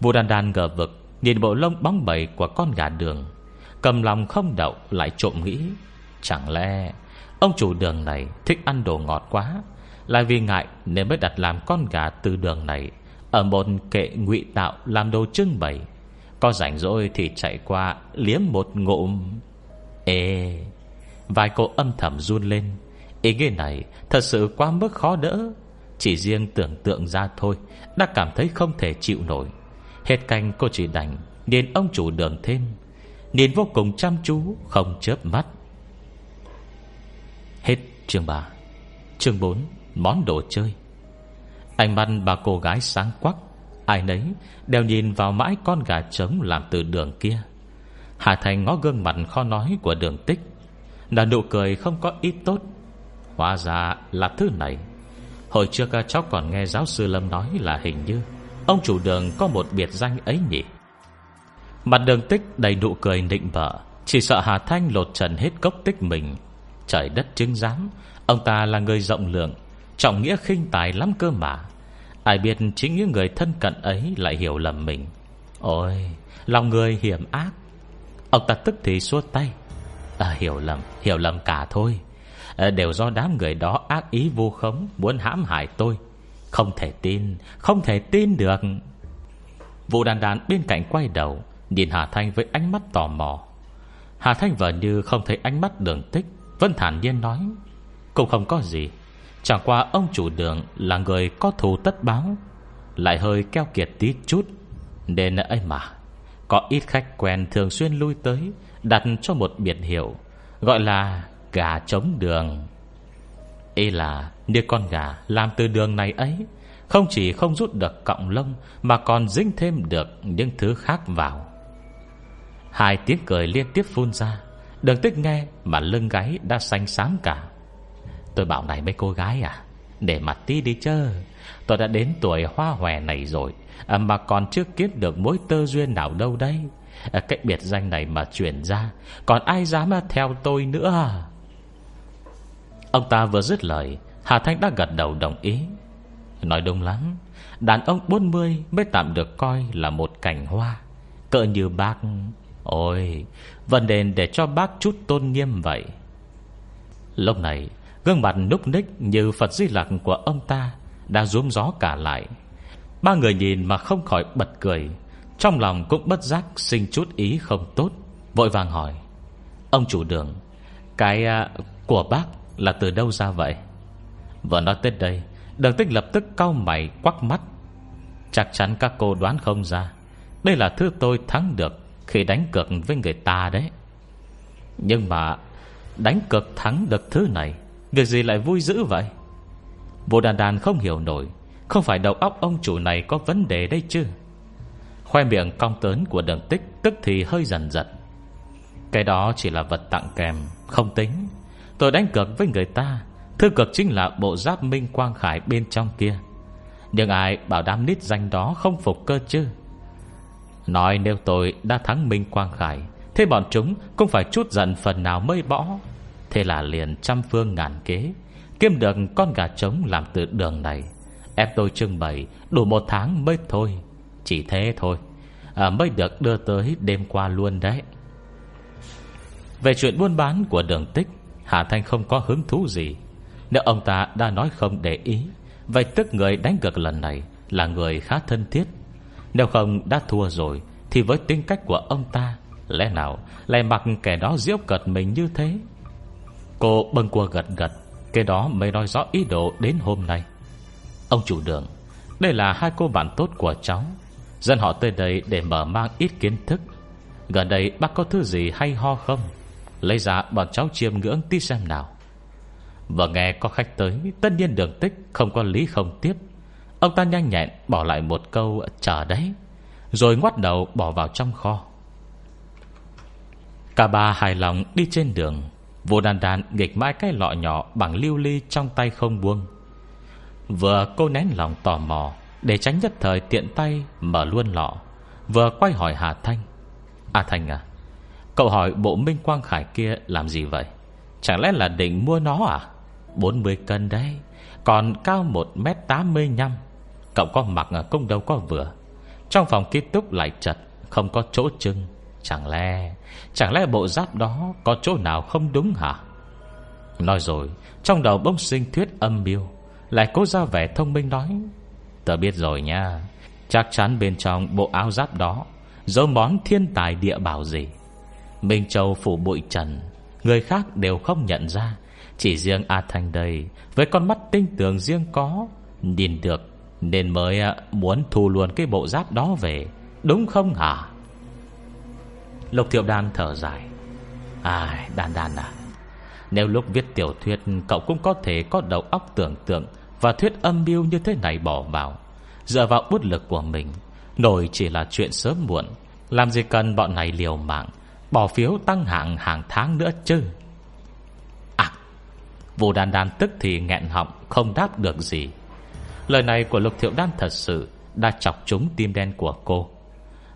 S1: Vua đàn đàn ngờ vực, Nhìn bộ lông bóng bẩy của con gà đường, Cầm lòng không đậu lại trộm nghĩ, Chẳng lẽ Ông chủ đường này thích ăn đồ ngọt quá, Là vì ngại nên mới đặt làm con gà từ đường này ở một kệ ngụy tạo làm đồ trưng bày. Có rảnh rỗi thì chạy qua Liếm một ngụm. Ê Vài cô âm thầm run lên. Ý nghĩ này thật sự quá mức khó đỡ. Chỉ riêng tưởng tượng ra thôi, Đã cảm thấy không thể chịu nổi. Hết canh cô chỉ đành nên ông chủ đường thêm. Nên vô cùng chăm chú, Không chớp mắt. Hết chương 3 Chương 4 Món đồ chơi. Ánh mắt bà cô gái sáng quắc. Ai nấy đều nhìn vào mãi con gà trống Làm từ đường kia. Hà Thành ngó gương mặt khó nói của đường tích. Là nụ cười không có ít tốt. Hóa ra là thứ này. Hồi trước cháu còn nghe giáo sư Lâm nói là hình như Ông chủ đường có một biệt danh ấy nhỉ. Mặt đường tích đầy nụ cười nịnh bợ, Chỉ sợ Hà Thanh lột trần hết cốc tích mình. Trời đất chứng giám, Ông ta là người rộng lượng, Trọng nghĩa khinh tài lắm cơ mà. Ai biết chính những người thân cận ấy Lại hiểu lầm mình. Ôi Lòng người hiểm ác. Ông ta tức thì xua tay. À, Hiểu lầm Hiểu lầm cả thôi. À, Đều do đám người đó ác ý vô khống Muốn hãm hại tôi. Không thể tin Không thể tin được. Vụ đàn đàn bên cạnh quay đầu Nhìn Hà Thanh với ánh mắt tò mò. Hà Thanh vờ như không thấy ánh mắt đường tích. Vẫn thản nhiên nói Cũng không có gì. Chẳng qua ông chủ đường là người có thù tất báo, Lại hơi keo kiệt tí chút. Nên ấy mà, Có ít khách quen thường xuyên lui tới, Đặt cho một biệt hiệu, Gọi là gà trống đường. Ý là như con gà làm từ đường này ấy, Không chỉ không rút được cọng lông, Mà còn dính thêm được những thứ khác vào. Hai tiếng cười liên tiếp phun ra, Đường tích nghe mà lưng gáy đã xanh xám cả. Tôi bảo này mấy cô gái à Để mặt tí đi chơ Tôi đã đến tuổi hoa hòe này rồi à, Mà còn chưa kiếm được mối tơ duyên nào đâu đây à, Cái biệt danh này mà chuyển ra Còn ai dám theo tôi nữa? Ông ta vừa dứt lời Hà Thanh đã gật đầu đồng ý. Nói đúng lắm Đàn ông 40 mới tạm được coi là một cảnh hoa. Cỡ như bác Ôi Vấn đề để cho bác chút tôn nghiêm vậy. Lúc này Gương mặt núc ních như Phật Di Lặc của ông ta Đã rúm gió cả lại. Ba người nhìn mà không khỏi bật cười. Trong lòng cũng bất giác sinh chút ý không tốt Vội vàng hỏi Ông chủ đường Cái uh, của bác là từ đâu ra vậy? Vừa nói tới đây Đường tích lập tức cau mày quắc mắt. Chắc chắn các cô đoán không ra Đây là thứ tôi thắng được Khi đánh cược với người ta đấy. Nhưng mà Đánh cược thắng được thứ này Việc gì lại vui dữ vậy? Vô đàn đàn không hiểu nổi, Không phải đầu óc ông chủ này có vấn đề đây chứ? Khoe miệng cong tớn của đường tích Tức thì hơi dần dần. Cái đó chỉ là vật tặng kèm, Không tính. Tôi đánh cược với người ta, Thư cực chính là bộ giáp minh quang khải bên trong kia. Nhưng ai bảo đám nít danh đó không phục cơ chứ? Nói nếu tôi đã thắng minh quang khải, Thế bọn chúng cũng phải chút giận phần nào mới bỏ. Thế là liền trăm phương ngàn kế Kiếm được con gà trống làm từ đường này. Em tôi trưng bày Đủ một tháng mới thôi. Chỉ thế thôi à, Mới được đưa tới đêm qua luôn đấy. Về chuyện buôn bán của đường tích Hà Thanh không có hứng thú gì. Nếu ông ta đã nói không để ý Vậy tức người đánh cược lần này Là người khá thân thiết. Nếu không đã thua rồi Thì với tính cách của ông ta Lẽ nào lại mặc kẻ đó diễu cợt mình như thế? Cô bâng cua gật gật, Cái đó mới nói rõ ý đồ đến hôm nay. Ông chủ đường, Đây là hai cô bạn tốt của cháu. Dân họ tới đây để mở mang ít kiến thức. Gần đây bác có thứ gì hay ho không? Lấy ra bọn cháu chiêm ngưỡng tí xem nào. Vừa nghe có khách tới, Tất nhiên đường tích không có lý không tiếp. Ông ta nhanh nhẹn bỏ lại một câu, Chờ đấy. Rồi ngoắt đầu bỏ vào trong kho. Cả ba hài lòng đi trên đường. Vô đàn đàn nghịch mãi cái lọ nhỏ Bằng lưu ly trong tay không buông. Vừa cô nén lòng tò mò, Để tránh nhất thời tiện tay Mở luôn lọ, Vừa quay hỏi Hà Thanh. À Thanh à Cậu hỏi bộ Minh Quang Khải kia làm gì vậy? Chẳng lẽ là định mua nó à? 40 cân đấy, Còn cao 1m85 Cậu có mặc cũng đâu có vừa. Trong phòng ký túc lại chật, Không có chỗ trưng. Chẳng lẽ Chẳng lẽ bộ giáp đó Có chỗ nào không đúng hả? Nói rồi, Trong đầu bông sinh thuyết âm mưu, Lại cố ra vẻ thông minh nói, Tớ biết rồi nha, Chắc chắn bên trong bộ áo giáp đó Dấu món thiên tài địa bảo gì. Minh Châu phủ bụi trần, Người khác đều không nhận ra, Chỉ riêng A Thanh đây Với con mắt tinh tường riêng có, Nhìn được Nên mới à, muốn thu luôn cái bộ giáp đó về, Đúng không hả? Lục Thiệu Đan thở dài. À Đan Đan à Nếu lúc viết tiểu thuyết, Cậu cũng có thể có đầu óc tưởng tượng Và thuyết âm mưu như thế này bỏ vào. Dựa vào bút lực của mình, Nổi chỉ là chuyện sớm muộn, Làm gì cần bọn này liều mạng, Bỏ phiếu tăng hạng hàng tháng nữa chứ? À Vũ đàn đàn tức thì nghẹn họng, Không đáp được gì. Lời này của Lục Thiệu Đan thật sự Đã chọc trúng tim đen của cô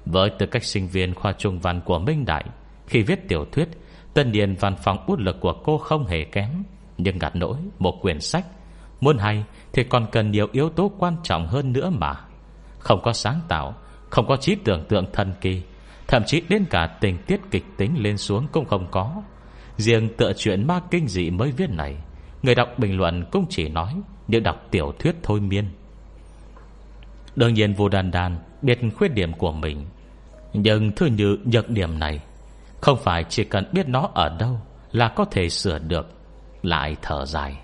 S1: với tư cách sinh viên khoa trung văn của Minh Đại, Khi viết tiểu thuyết, Tân điền văn phòng út lực của cô không hề kém, Nhưng ngặt nỗi một quyển sách. Muốn hay thì còn cần nhiều yếu tố quan trọng hơn nữa mà. Không có sáng tạo, Không có trí tưởng tượng thần kỳ, Thậm chí đến cả tình tiết kịch tính lên xuống cũng không có. Riêng tựa chuyện ma kinh dị mới viết này, Người đọc bình luận cũng chỉ nói Những đọc tiểu thuyết thôi miên. Đương nhiên vô đàn đàn Biết khuyết điểm của mình nhưng thứ như nhược điểm này, Không phải chỉ cần biết nó ở đâu Là có thể sửa được. Lại thở dài.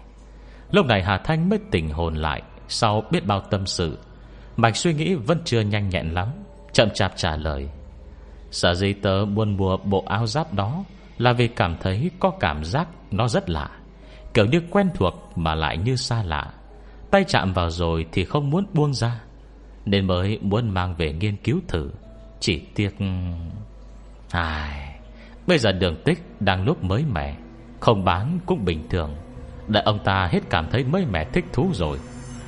S1: Lúc này Hà Thanh mới tỉnh hồn lại Sau biết bao tâm sự. Mạch suy nghĩ vẫn chưa nhanh nhẹn lắm, Chậm chạp trả lời. Sở dĩ tớ buôn mua bộ áo giáp đó Là vì cảm thấy có cảm giác Nó rất lạ, Kiểu như quen thuộc mà lại như xa lạ. Tay chạm vào rồi thì không muốn buông ra, Nên mới muốn mang về nghiên cứu thử chỉ tiếc. Ai... Bây giờ đường tích đang lúc mới mẻ, Không bán cũng bình thường. Đợi ông ta hết cảm thấy mới mẻ thích thú rồi.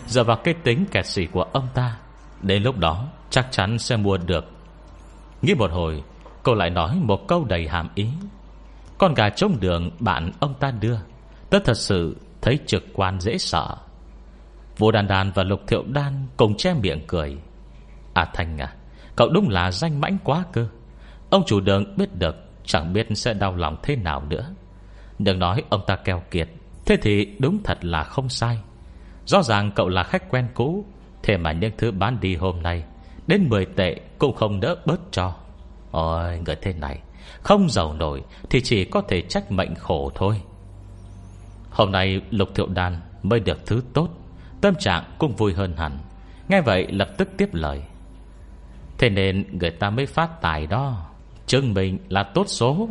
S1: Giờ vào cái tính kẹt xỉ của ông ta, Đến lúc đó chắc chắn sẽ mua được. Nghĩ một hồi, Cô lại nói một câu đầy hàm ý. Con gà trống đường bạn ông ta đưa, Tớ thật sự thấy trực quan dễ sợ. Vô đàn đàn và lục thiệu đan Cùng che miệng cười. À Thành à Cậu đúng là danh mãnh quá cơ. Ông chủ đường biết được, Chẳng biết sẽ đau lòng thế nào nữa. Đừng nói ông ta keo kiệt, Thế thì đúng thật là không sai. Rõ ràng cậu là khách quen cũ, Thế mà những thứ bán đi hôm nay, Đến 10 tệ cũng không đỡ bớt cho. Ôi, người thế này, Không giàu nổi Thì chỉ có thể trách mệnh khổ thôi. Hôm nay Lục Thiệu Đan Mới được thứ tốt, Tâm trạng cũng vui hơn hẳn. Nghe vậy lập tức tiếp lời. Thế nên người ta mới phát tài đó. Chứng minh là tốt số.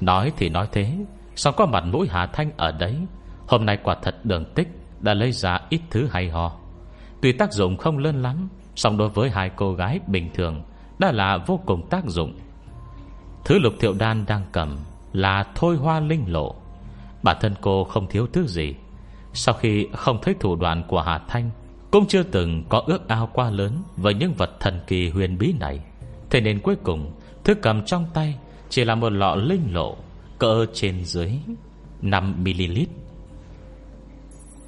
S1: Nói thì nói thế Xong có mặt mũi Hà Thanh ở đấy? Hôm nay quả thật đường tích Đã lấy ra ít thứ hay ho. Tuy tác dụng không lớn lắm, song đối với hai cô gái bình thường Đã là vô cùng tác dụng. Thứ lục thiệu đan đang cầm Là thôi hoa linh lộ. Bản thân cô không thiếu thứ gì. Sau khi không thấy thủ đoạn của Hà Thanh cũng chưa từng có ước ao quá lớn Với những vật thần kỳ huyền bí này. Thế nên cuối cùng, Thứ cầm trong tay Chỉ là một lọ linh lộ Cỡ trên dưới 5ml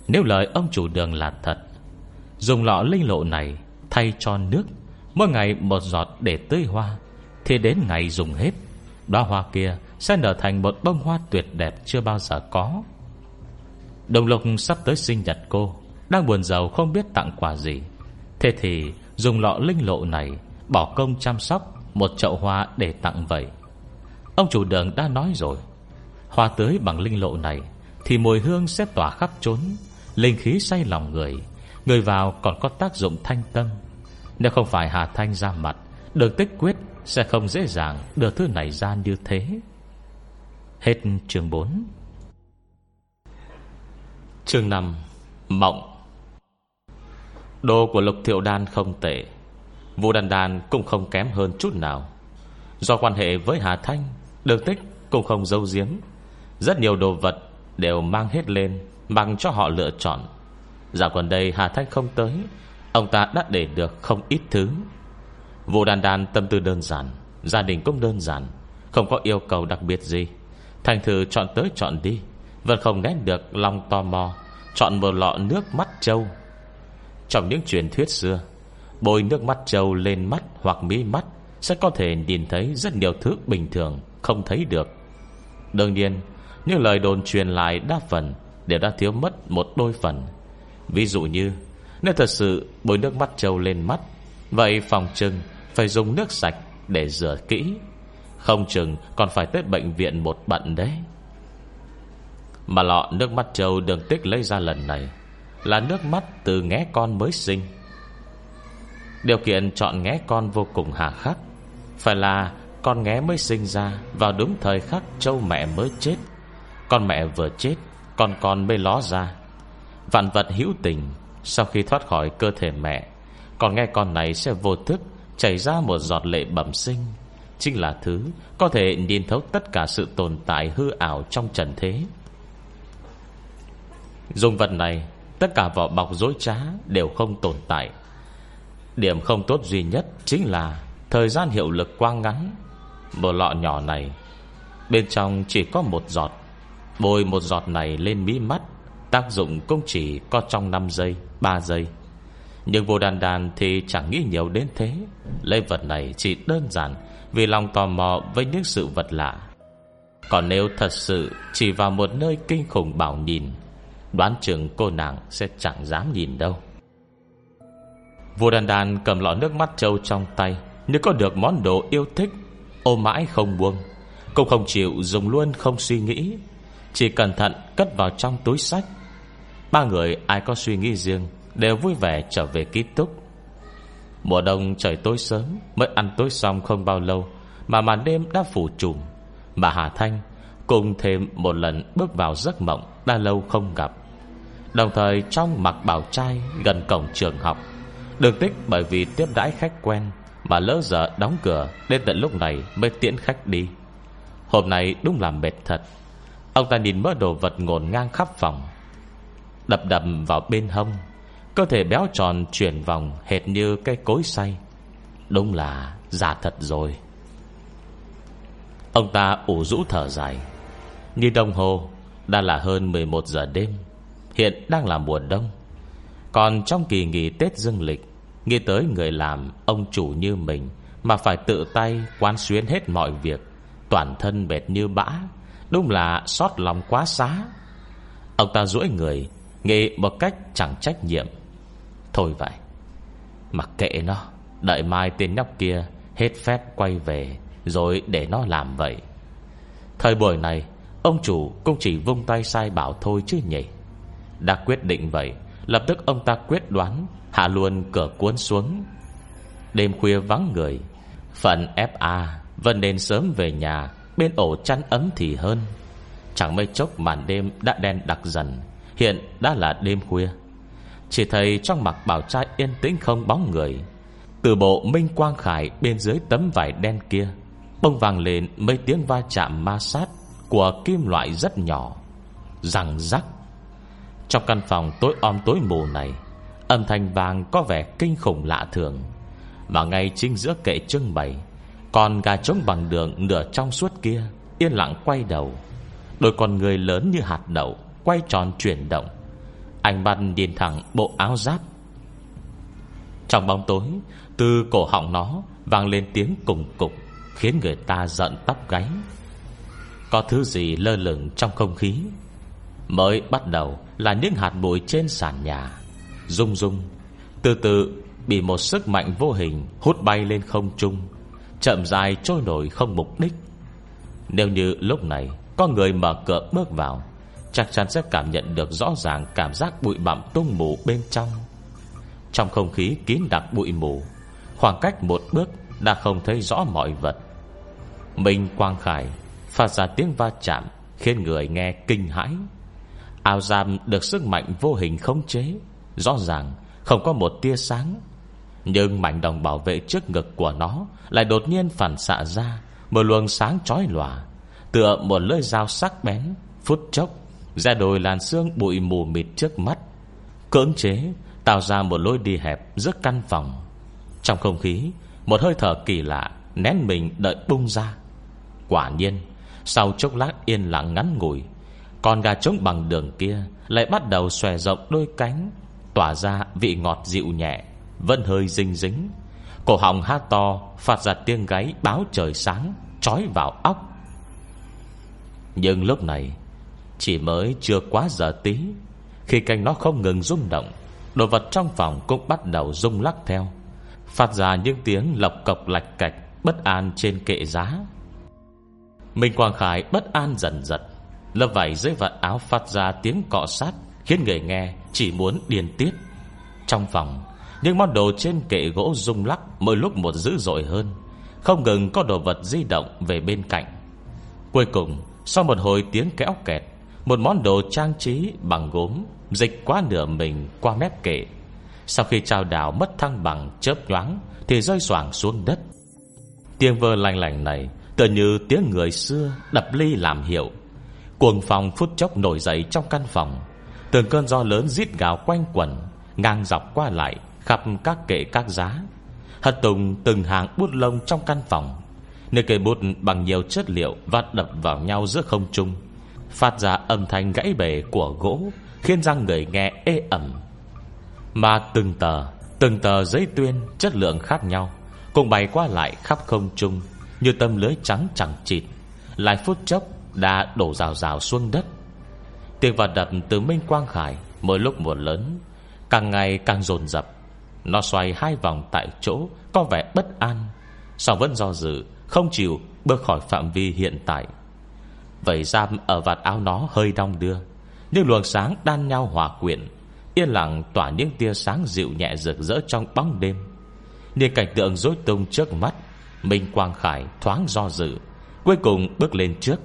S1: Nếu lời ông chủ đường là thật, Dùng lọ linh lộ này Thay cho nước, Mỗi ngày một giọt để tưới hoa, Thì đến ngày dùng hết, Đóa hoa kia sẽ nở thành một bông hoa tuyệt đẹp Chưa bao giờ có. Đồng lục sắp tới sinh nhật cô đang buồn giàu không biết tặng quà gì. Thế thì dùng lọ linh lộ này Bỏ công chăm sóc Một chậu hoa để tặng vậy. Ông chủ đường đã nói rồi. Hoa tưới bằng linh lộ này Thì mùi hương sẽ tỏa khắp trốn Linh khí say lòng người. Người vào còn có tác dụng thanh tâm. Nếu không phải Hà Thanh ra mặt, Đường tích quyết sẽ không dễ dàng Đưa thứ này ra như thế. Hết chương 4 Chương 5 Mộng Đồ của Lục Thiệu Đan không tệ. Vũ Đan Đan cũng không kém hơn chút nào. Do quan hệ với Hà Thanh Đường tích cũng không giấu giếm, Rất nhiều đồ vật đều mang hết lên Bằng cho họ lựa chọn. Dạo gần đây Hà Thanh không tới Ông ta đã để được không ít thứ. Vũ Đan Đan tâm tư đơn giản Gia đình cũng đơn giản Không có yêu cầu đặc biệt gì. Thành thử chọn tới chọn đi Vẫn không nét được lòng tò mò Chọn một lọ nước mắt trâu. Trong những truyền thuyết xưa, Bôi nước mắt trâu lên mắt hoặc mí mắt Sẽ có thể nhìn thấy rất nhiều thứ bình thường Không thấy được. Đương nhiên, Những lời đồn truyền lại đa phần Đều đã thiếu mất một đôi phần. Ví dụ như, Nếu thật sự bôi nước mắt trâu lên mắt, Vậy phòng trừng Phải dùng nước sạch để rửa kỹ. Không chừng còn phải tới bệnh viện một bận đấy. Mà lọ nước mắt trâu đường tích lấy ra lần này là nước mắt từ nghé con mới sinh. Điều kiện chọn nghé con vô cùng hà khắc. Phải là con nghé mới sinh ra Vào đúng thời khắc châu mẹ mới chết. Con mẹ vừa chết, Con con mới ló ra. Vạn vật hữu tình, Sau khi thoát khỏi cơ thể mẹ Còn nghe con này sẽ vô thức Chảy ra một giọt lệ bẩm sinh. Chính là thứ Có thể nhìn thấu tất cả sự tồn tại hư ảo Trong trần thế. Dùng vật này Tất cả vỏ bọc dối trá Đều không tồn tại. Điểm không tốt duy nhất Chính là thời gian hiệu lực quang ngắn. Một lọ nhỏ này, Bên trong chỉ có một giọt. Bôi một giọt này lên mí mắt, Tác dụng cũng chỉ có trong 5 giây 3 giây. Nhưng vô đàn đàn thì chẳng nghĩ nhiều đến thế. Lấy vật này chỉ đơn giản Vì lòng tò mò với những sự vật lạ. Còn nếu thật sự Chỉ vào một nơi kinh khủng bảo nhìn Đoán chừng cô nàng sẽ chẳng dám nhìn đâu. Vua đàn đàn cầm lọ nước mắt trâu trong tay, Như có được món đồ yêu thích Ôm mãi không buông. Cũng không chịu dùng luôn, không suy nghĩ. Chỉ cẩn thận cất vào trong túi sách. Ba người ai có suy nghĩ riêng Đều vui vẻ trở về ký túc. Mùa đông trời tối sớm, Mới ăn tối xong không bao lâu Mà màn đêm đã phủ trùm. Mà Hà Thanh Cùng thêm một lần bước vào giấc mộng Đã lâu không gặp. Đồng thời trong mặc bảo trai Gần cổng trường học. Đường tích bởi vì tiếp đãi khách quen Mà lỡ giờ đóng cửa Đến tận lúc này mới tiễn khách đi. Hôm nay đúng là mệt thật. Ông ta nhìn mớ đồ vật ngổn ngang khắp phòng, Đập đập vào bên hông, Cơ thể béo tròn chuyển vòng Hệt như cây cối say Đúng là già thật rồi. Ông ta ủ rũ thở dài. Như đồng hồ, Đã là hơn 11 giờ đêm. Hiện đang là mùa đông. Còn trong kỳ nghỉ Tết dương lịch, Nghĩ tới người làm Ông chủ như mình Mà phải tự tay quán xuyến hết mọi việc, Toàn thân mệt như bã, Đúng là xót lòng quá xá. Ông ta duỗi người, Nghĩ một cách chẳng trách nhiệm. Thôi vậy, Mặc kệ nó, Đợi mai tên nhóc kia Hết phép quay về Rồi để nó làm vậy. Thời buổi này, Ông chủ cũng chỉ vung tay sai bảo thôi chứ nhỉ? Đã quyết định vậy. Lập tức ông ta quyết đoán, Hạ luôn cửa cuốn xuống. Đêm khuya vắng người, Phần FA vẫn nên sớm về nhà, Bên ổ chăn ấm thì hơn. Chẳng mấy chốc màn đêm đã đen đặc dần, Hiện đã là đêm khuya. Chỉ thấy trong mặt bảo trai yên tĩnh không bóng người, Từ bộ minh quang khải Bên dưới tấm vải đen kia, Bông vàng lên mấy tiếng va chạm ma sát Của kim loại rất nhỏ rằng rắc. Trong căn phòng tối om tối mù này, Âm thanh vàng có vẻ kinh khủng lạ thường. Mà ngay chính giữa kệ trưng bày Còn gà trống bằng đường nửa trong suốt kia Yên lặng quay đầu. Đôi con người lớn như hạt đậu Quay tròn chuyển động. Anh băn nhìn thẳng bộ áo giáp. Trong bóng tối, Từ cổ họng nó Vang lên tiếng cùng cục, Khiến người ta giận tóc gáy. Có thứ gì lơ lửng trong không khí? Mới bắt đầu Là những hạt bụi trên sàn nhà. Rung rung, Từ từ bị một sức mạnh vô hình Hút bay lên không trung, Chậm dài trôi nổi không mục đích. Nếu như lúc này Có người mở cửa bước vào, Chắc chắn sẽ cảm nhận được rõ ràng Cảm giác bụi bặm tung mù bên trong. Trong không khí kín đặc bụi mù, Khoảng cách một bước Đã không thấy rõ mọi vật. Minh Quang Khải Phát ra tiếng va chạm Khiến người nghe kinh hãi. Ao giam được sức mạnh vô hình khống chế. Rõ ràng, không có một tia sáng. Nhưng mảnh đồng bảo vệ trước ngực của nó Lại đột nhiên phản xạ ra, Một luồng sáng chói lòa, Tựa một lưỡi dao sắc bén, Phút chốc, Ra đồi làn xương bụi mù mịt trước mắt. Cưỡng chế, Tạo ra một lối đi hẹp giữa căn phòng. Trong không khí, Một hơi thở kỳ lạ Nén mình đợi bung ra. Quả nhiên, Sau chốc lát yên lặng ngắn ngủi con gà trống bằng đường kia, Lại bắt đầu xòe rộng đôi cánh, Tỏa ra vị ngọt dịu nhẹ, Vẫn hơi dinh dính Cổ họng hát to, Phát ra tiếng gáy báo trời sáng, Trói vào óc. Nhưng lúc này, Chỉ mới chưa quá giờ tí, Khi canh nó không ngừng rung động, Đồ vật trong phòng cũng bắt đầu rung lắc theo. Phát ra những tiếng lọc cọc lạch cạch Bất an trên kệ giá. Minh Quang Khải bất an dần dần Lớp vải dưới vạt áo phát ra tiếng cọ sát, Khiến người nghe chỉ muốn điên tiết. Trong phòng, Những món đồ trên kệ gỗ rung lắc Mỗi lúc một dữ dội hơn. Không ngừng có đồ vật di động về bên cạnh. Cuối cùng, Sau một hồi tiếng kéo kẹt, Một món đồ trang trí bằng gốm Dịch qua nửa mình qua mép kệ. Sau khi trao đảo mất thăng bằng chớp nhoáng Thì rơi xoảng xuống đất. Tiếng vơ lành lành này Tựa như tiếng người xưa đập ly làm hiệu. Cuồng phòng phút chốc nổi dậy trong căn phòng. Từng cơn gió lớn rít gào quanh quẩn, Ngang dọc qua lại, Khắp các kệ các giá. Hật tùng từng hàng bút lông trong căn phòng. Nơi cây bút bằng nhiều chất liệu Vắt đập vào nhau giữa không trung. Phát ra âm thanh gãy bể của gỗ, Khiến răng người nghe ê ẩm. Mà từng tờ Từng tờ giấy tuyên chất lượng khác nhau Cùng bày qua lại khắp không trung, Như tâm lưới trắng chẳng chịt. Lại phút chốc đã đổ rào rào xuống đất. Tiếng vật đập từ Minh Quang Khải Mỗi lúc một lớn, Càng ngày càng dồn dập. Nó xoay hai vòng tại chỗ, Có vẻ bất an Sau vẫn do dự, Không chịu bước khỏi phạm vi hiện tại. Vậy giam ở vạt áo nó hơi đong đưa, Những luồng sáng đan nhau hòa quyện, Yên lặng tỏa những tia sáng dịu nhẹ rực rỡ trong bóng đêm. Nhưng cảnh tượng rối tung trước mắt, Minh Quang Khải thoáng do dự, Cuối cùng bước lên trước.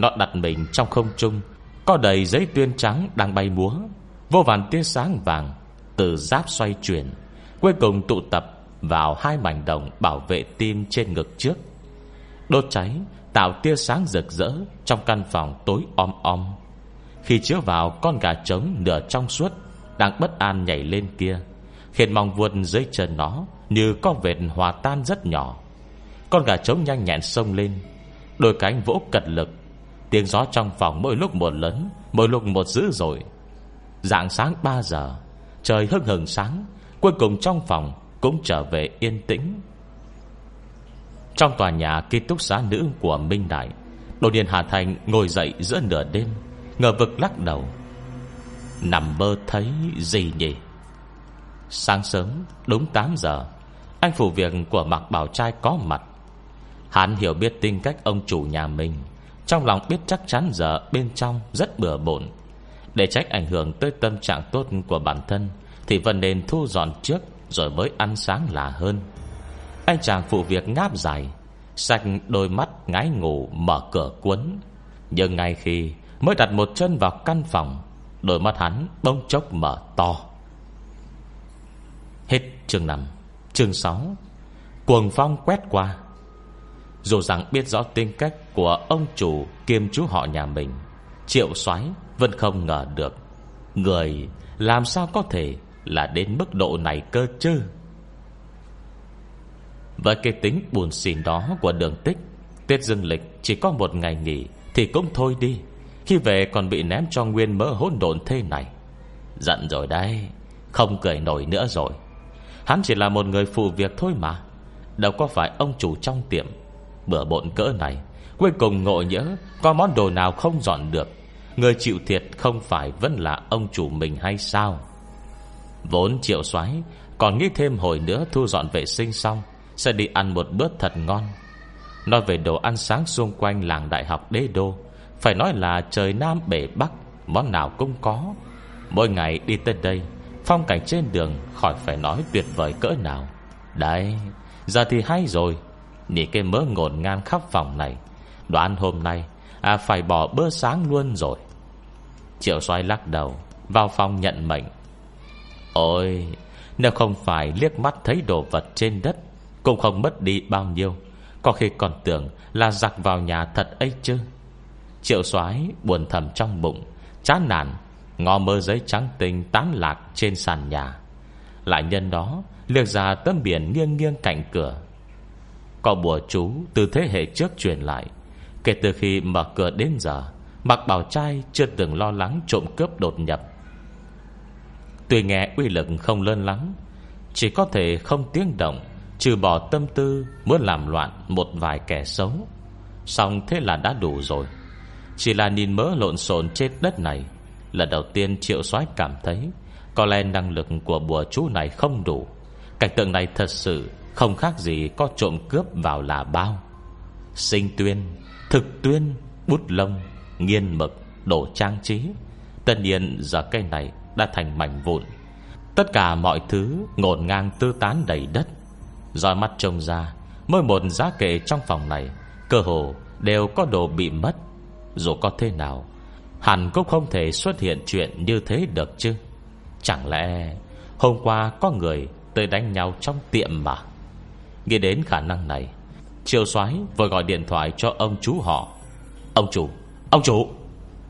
S1: Nó đặt mình trong không trung, có đầy giấy tuyên trắng đang bay múa, Vô vàn tia sáng vàng Từ giáp xoay chuyển, Cuối cùng tụ tập vào hai mảnh đồng Bảo vệ tim trên ngực trước. Đốt cháy, Tạo tia sáng rực rỡ Trong căn phòng tối om om. Khi chiếu vào, con gà trống nửa trong suốt Đang bất an nhảy lên kia, Khiến mong vuột dưới chân nó Như có vệt hòa tan rất nhỏ. Con gà trống nhanh nhẹn sông lên, Đôi cánh vỗ cật lực Tiếng gió trong phòng mỗi lúc một lớn, Mỗi lúc một dữ rồi Dạng sáng 3 giờ, Trời hưng hừng sáng, Cuối cùng trong phòng cũng trở về yên tĩnh. Trong tòa nhà ký túc xá nữ của Minh Đại Đột nhiên Hà Thành ngồi dậy giữa nửa đêm, Ngờ vực lắc đầu. Nằm mơ thấy gì nhỉ? Sáng sớm, đúng 8 giờ, Anh phụ việc của Mạc Bảo Trai có mặt. Hắn hiểu biết tính cách ông chủ nhà mình trong lòng biết chắc chắn giờ bên trong rất bừa bộn. Để trách ảnh hưởng tới tâm trạng tốt của bản thân, Thì vẫn nên thu dọn trước, Rồi mới ăn sáng là hơn. Anh chàng phụ việc ngáp dài Sạch đôi mắt ngái ngủ Mở cửa cuốn. Nhưng ngay khi mới đặt một chân vào căn phòng, Đôi mắt hắn bông chốc mở to. Hết chương 5 Chương 6 Cuồng phong quét qua dù rằng biết rõ tính cách của ông chủ kiêm chú họ nhà mình, Triệu soái vẫn không ngờ được Người làm sao có thể là đến mức độ này cơ chứ. Với cái tính buồn xỉn đó của đường tích Tết dương lịch chỉ có một ngày nghỉ Thì cũng thôi đi. Khi về còn bị ném cho nguyên mỡ hỗn độn thế này. Giận rồi đây Không cười nổi nữa rồi. Hắn chỉ là một người phụ việc thôi mà. Đâu có phải ông chủ trong tiệm Bữa bộn cỡ này, Cuối cùng ngộ nhớ Có món đồ nào không dọn được. Người chịu thiệt không phải vẫn là ông chủ mình hay sao? Vốn triệu soái Còn nghĩ thêm hồi nữa thu dọn vệ sinh xong, Sẽ đi ăn một bữa thật ngon. Nói về đồ ăn sáng xung quanh làng đại học đế đô, Phải nói là trời Nam bể Bắc, Món nào cũng có. Mỗi ngày đi tới đây, Phong cảnh trên đường khỏi phải nói tuyệt vời cỡ nào. Đấy, Giờ thì hay rồi. Nhìn cái mớ ngổn ngang khắp phòng này. Đoán hôm nay À phải bỏ bữa sáng luôn rồi. Triệu xoay lắc đầu, Vào phòng nhận mệnh. Ôi, Nếu không phải liếc mắt thấy đồ vật trên đất, Cũng không mất đi bao nhiêu. Có khi còn tưởng là giặc vào nhà thật ấy chứ. Triệu soái buồn thầm trong bụng, Chán nản Ngò mơ giấy trắng tinh tán lạc trên sàn nhà. Lại nhân đó Liệt ra tấm biển nghiêng nghiêng cạnh cửa. Có bùa chú từ thế hệ trước truyền lại. Kể từ khi mở cửa đến giờ Mặc bảo trai chưa từng lo lắng trộm cướp đột nhập. Tuy nghe uy lực không lớn lắm, Chỉ có thể không tiếng động, Trừ bỏ tâm tư Muốn làm loạn một vài kẻ xấu. Xong thế là đã đủ rồi. Chỉ là nhìn mớ lộn xộn trên đất này Lần đầu tiên triệu soái cảm thấy Có lẽ năng lực của bùa chú này không đủ. Cảnh tượng này thật sự không khác gì có trộm cướp vào là bao. Sinh tuyên, Thực tuyên, Bút lông, Nghiên mực, Đồ trang trí. Tất nhiên giờ cây này đã thành mảnh vụn. Tất cả mọi thứ ngổn ngang tư tán đầy đất. Rồi mắt trông ra, Mỗi một giá kệ trong phòng này, Cơ hồ đều có đồ bị mất. Dù có thế nào, Hẳn cũng không thể xuất hiện chuyện như thế được chứ. Chẳng lẽ Hôm qua có người tới đánh nhau trong tiệm mà? Nghĩ đến khả năng này, Triều soái vừa gọi điện thoại cho ông chú họ. Ông chủ Ông chủ,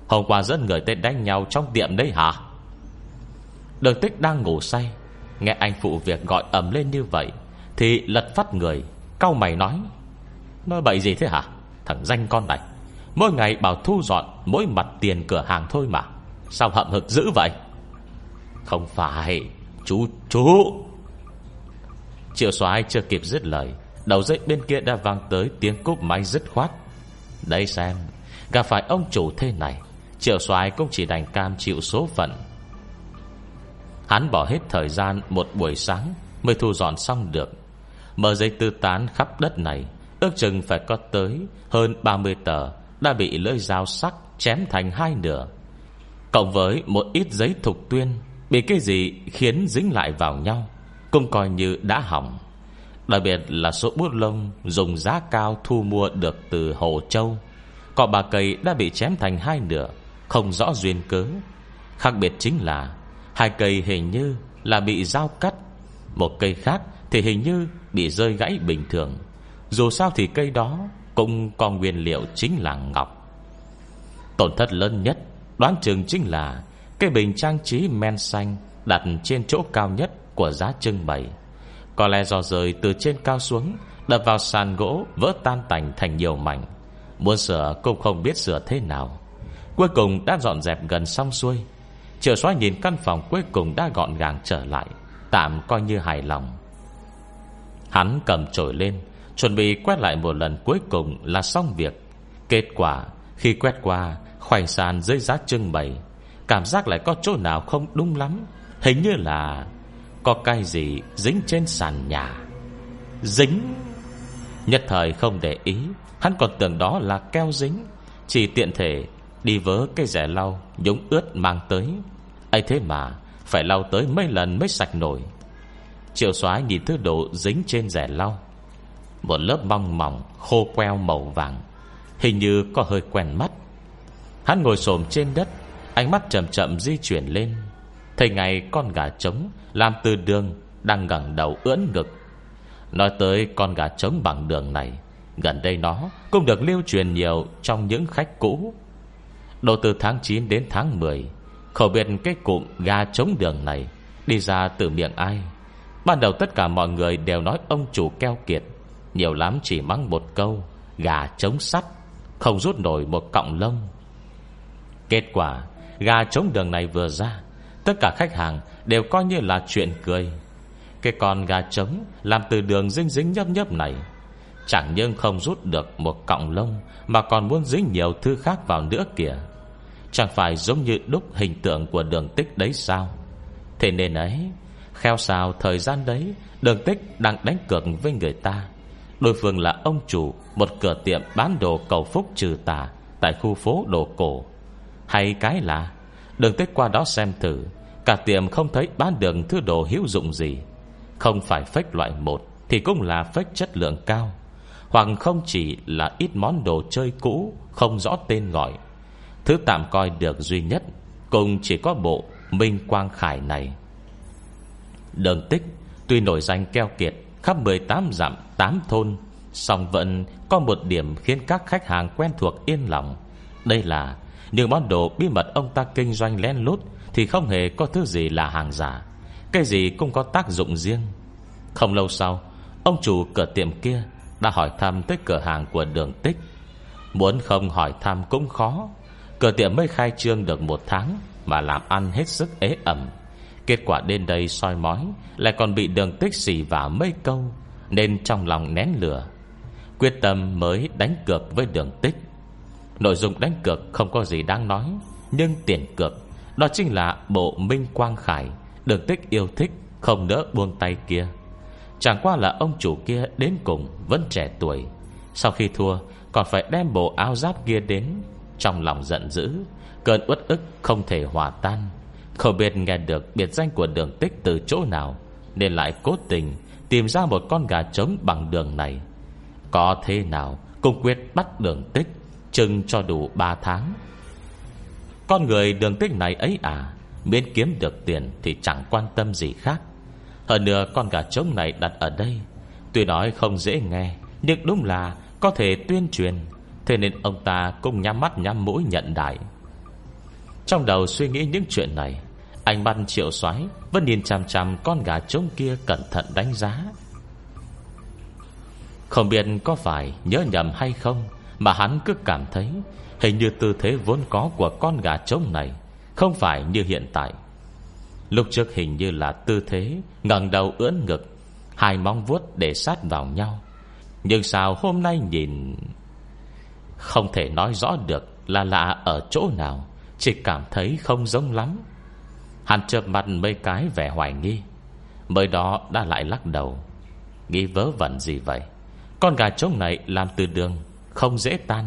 S1: Hôm qua dẫn người tên đánh nhau trong tiệm đấy hả? Đường tích đang ngủ say, Nghe anh phụ việc gọi ầm lên như vậy, Thì lật phát người Cao mày nói Nói bậy gì thế hả? Thằng danh con này, Mỗi ngày bảo thu dọn Mỗi mặt tiền cửa hàng thôi mà, Sao hậm hực dữ vậy? Không phải, Chú chú. Triệu soái chưa kịp dứt lời, Đầu dây bên kia đã vang tới tiếng cúp máy dứt khoát. Đây xem, Gặp phải ông chủ thế này, Triệu soái cũng chỉ đành cam chịu số phận. Hắn bỏ hết thời gian Một buổi sáng Mới thu dọn xong được. Mở giấy tư tán khắp đất này, Ước chừng phải có tới hơn 30 tờ Đã bị lưỡi dao sắc Chém thành hai nửa. Cộng với một ít giấy thục tuyên, Bị cái gì khiến dính lại vào nhau cũng coi như đã hỏng. Đặc biệt là số bút lông Dùng giá cao thu mua được từ Hồ Châu. Cọ bà cây đã bị chém thành hai nửa, Không rõ duyên cớ. Khác biệt chính là, Hai cây hình như là bị dao cắt, Một cây khác thì hình như Bị rơi gãy bình thường. Dù sao thì cây đó Cũng có nguyên liệu chính là ngọc. Tổn thất lớn nhất Đoán chừng chính là Cây bình trang trí men xanh Đặt trên chỗ cao nhất của giá trưng bày. Có lẽ do rơi từ trên cao xuống, Đập vào sàn gỗ, Vỡ tan tành thành nhiều mảnh. Muốn sửa cũng không biết sửa thế nào. Cuối cùng đã dọn dẹp gần xong xuôi. Triệu xóa nhìn căn phòng cuối cùng đã gọn gàng trở lại, Tạm coi như hài lòng. Hắn cầm trổi lên, Chuẩn bị quét lại một lần cuối cùng là xong việc. Kết quả, Khi quét qua, Khoảnh sàn dưới giá trưng bày, Cảm giác lại có chỗ nào không đúng lắm. Hình như là có cái gì dính trên sàn nhà? Dính? Nhất thời không để ý, Hắn còn tưởng đó là keo dính. Chỉ tiện thể Đi vớ cái rẻ lau, Nhúng ướt mang tới. Ấy thế mà, Phải lau tới mấy lần mới sạch nổi. Triệu xóa nhìn thứ đồ dính trên rẻ lau. Một lớp mong mỏng, Khô queo màu vàng, Hình như có hơi quen mắt. Hắn ngồi xổm trên đất, Ánh mắt chậm chậm di chuyển lên. Thấy ngày con gà trống làm từ đường Đang ngẩng đầu ưỡn ngực. Nói tới con gà trống bằng đường này, Gần đây nó cũng được lưu truyền nhiều Trong những khách cũ. Độ từ tháng 9 đến tháng 10 Khẩu biệt cái cụm gà trống đường này Đi ra từ miệng ai? Ban đầu tất cả mọi người đều nói ông chủ keo kiệt, Nhiều lắm chỉ mắng một câu, Gà trống sắt, Không rút nổi một cọng lông. Kết quả, Gà trống đường này vừa ra, Tất cả khách hàng đều coi như là chuyện cười. Cái con gà trống Làm từ đường dính dính nhấp nhấp này, Chẳng nhưng không rút được một cọng lông Mà còn muốn dính nhiều thứ khác vào nữa kìa. Chẳng phải giống như đúc hình tượng của đường tích đấy sao? Thế nên ấy Kheo sao thời gian đấy, Đường tích đang đánh cược với người ta. Đối phương là ông chủ Một cửa tiệm bán đồ cầu phúc trừ tà Tại khu phố đồ cổ. Hay cái là, Đường tích qua đó xem thử. Cả tiệm không thấy bán được thứ đồ hữu dụng gì. Không phải phách loại một Thì cũng là phách chất lượng cao. Hoặc không chỉ là ít món đồ chơi cũ, Không rõ tên gọi. Thứ tạm coi được duy nhất Cùng chỉ có bộ Minh Quang Khải này. Đường tích, Tuy nổi danh keo kiệt, Khắp 18 dặm 8 thôn, song vẫn có một điểm khiến các khách hàng quen thuộc yên lòng. Đây là Những món đồ bí mật ông ta kinh doanh lén lút thì không hề có thứ gì là hàng giả. Cái gì cũng có tác dụng riêng. Không lâu sau, Ông chủ cửa tiệm kia Đã hỏi thăm tới cửa hàng của đường tích. Muốn không hỏi thăm cũng khó. Cửa tiệm mới khai trương được một tháng Mà làm ăn hết sức ế ẩm. Kết quả đến đây soi mói, Lại còn bị đường tích xì vào mấy câu, Nên trong lòng nén lửa. Quyết tâm mới đánh cược với đường tích. Nội dung đánh cược không có gì đáng nói, Nhưng tiền cược đó chính là bộ Minh Quang Khải Đường tích yêu thích, Không đỡ buông tay kia. Chẳng qua là ông chủ kia đến cùng Vẫn trẻ tuổi. Sau khi thua, còn phải đem bộ áo giáp kia đến. Trong lòng giận dữ, Cơn uất ức không thể hòa tan. Không biết nghe được biệt danh của đường tích từ chỗ nào, Nên lại cố tình Tìm ra một con gà trống bằng đường này. Có thế nào Cũng quyết bắt đường tích, Chừng cho đủ 3 tháng. Con người đường tích này ấy à Miễn kiếm được tiền Thì chẳng quan tâm gì khác. Hơn nữa con gà trống này đặt ở đây, Tuy nói không dễ nghe, Nhưng đúng là có thể tuyên truyền. Thế nên ông ta cũng nhắm mắt nhắm mũi nhận đại. Trong đầu suy nghĩ những chuyện này, Anh băn triệu xoáy Vẫn nhìn chằm chằm con gà trống kia Cẩn thận đánh giá. Không biết có phải nhớ nhầm hay không Mà hắn cứ cảm thấy Hình như tư thế vốn có của con gà trống này Không phải như hiện tại. Lúc trước hình như là tư thế, ngẩng đầu ưỡn ngực, Hai móng vuốt để sát vào nhau. Nhưng sao hôm nay nhìn Không thể nói rõ được Là lạ ở chỗ nào, Chỉ cảm thấy không giống lắm. Hắn chợp mặt mấy cái vẻ hoài nghi, Mới đó đã lại lắc đầu. Nghĩ vớ vẩn gì vậy? Con gà trống này làm từ đường, Không dễ tan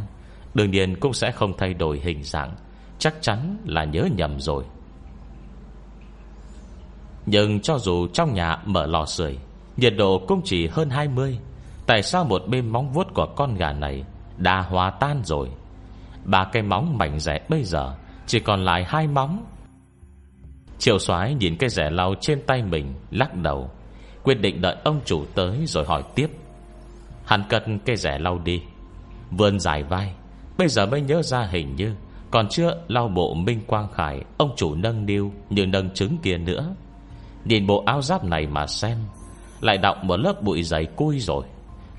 S1: Đương nhiên cũng sẽ không thay đổi hình dạng. Chắc chắn là nhớ nhầm rồi. Nhưng cho dù trong nhà mở lò sưởi, Nhiệt độ cũng chỉ hơn 20 Tại sao một bên móng vuốt của con gà này Đã hòa tan rồi? Ba cái móng mảnh rẻ bây giờ Chỉ còn lại hai móng. Triệu soái nhìn cái rẻ lau trên tay mình, Lắc đầu, Quyết định đợi ông chủ tới rồi hỏi tiếp. Hắn cất cái rẻ lau đi, Vươn dài vai. Bây giờ mới nhớ ra hình như Còn chưa lau bộ Minh Quang Khải, Ông chủ nâng niu như nâng trứng kia nữa. Nhìn bộ áo giáp này mà xem, Lại đọng một lớp bụi dày cui rồi.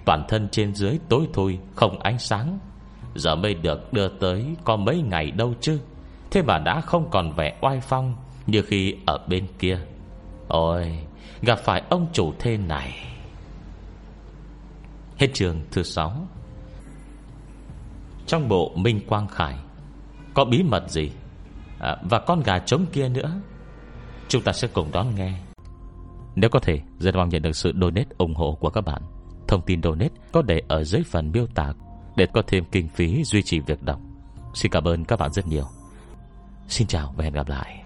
S1: Toàn thân trên dưới tối thui, Không ánh sáng. Giờ mới được đưa tới có mấy ngày đâu chứ. Thế mà đã không còn vẻ oai phong Như khi ở bên kia. Ôi, Gặp phải ông chủ thế này. Hết trường thứ sáu. Trong bộ Minh Quang Khải Có bí mật gì? À, Và con gà trống kia nữa. Chúng ta sẽ cùng đón nghe. Nếu có thể Rất mong nhận được sự donate ủng hộ của các bạn. Thông tin donate có để ở dưới phần miêu tả Để có thêm kinh phí duy trì việc đọc. Xin cảm ơn các bạn rất nhiều. Xin chào và hẹn gặp lại.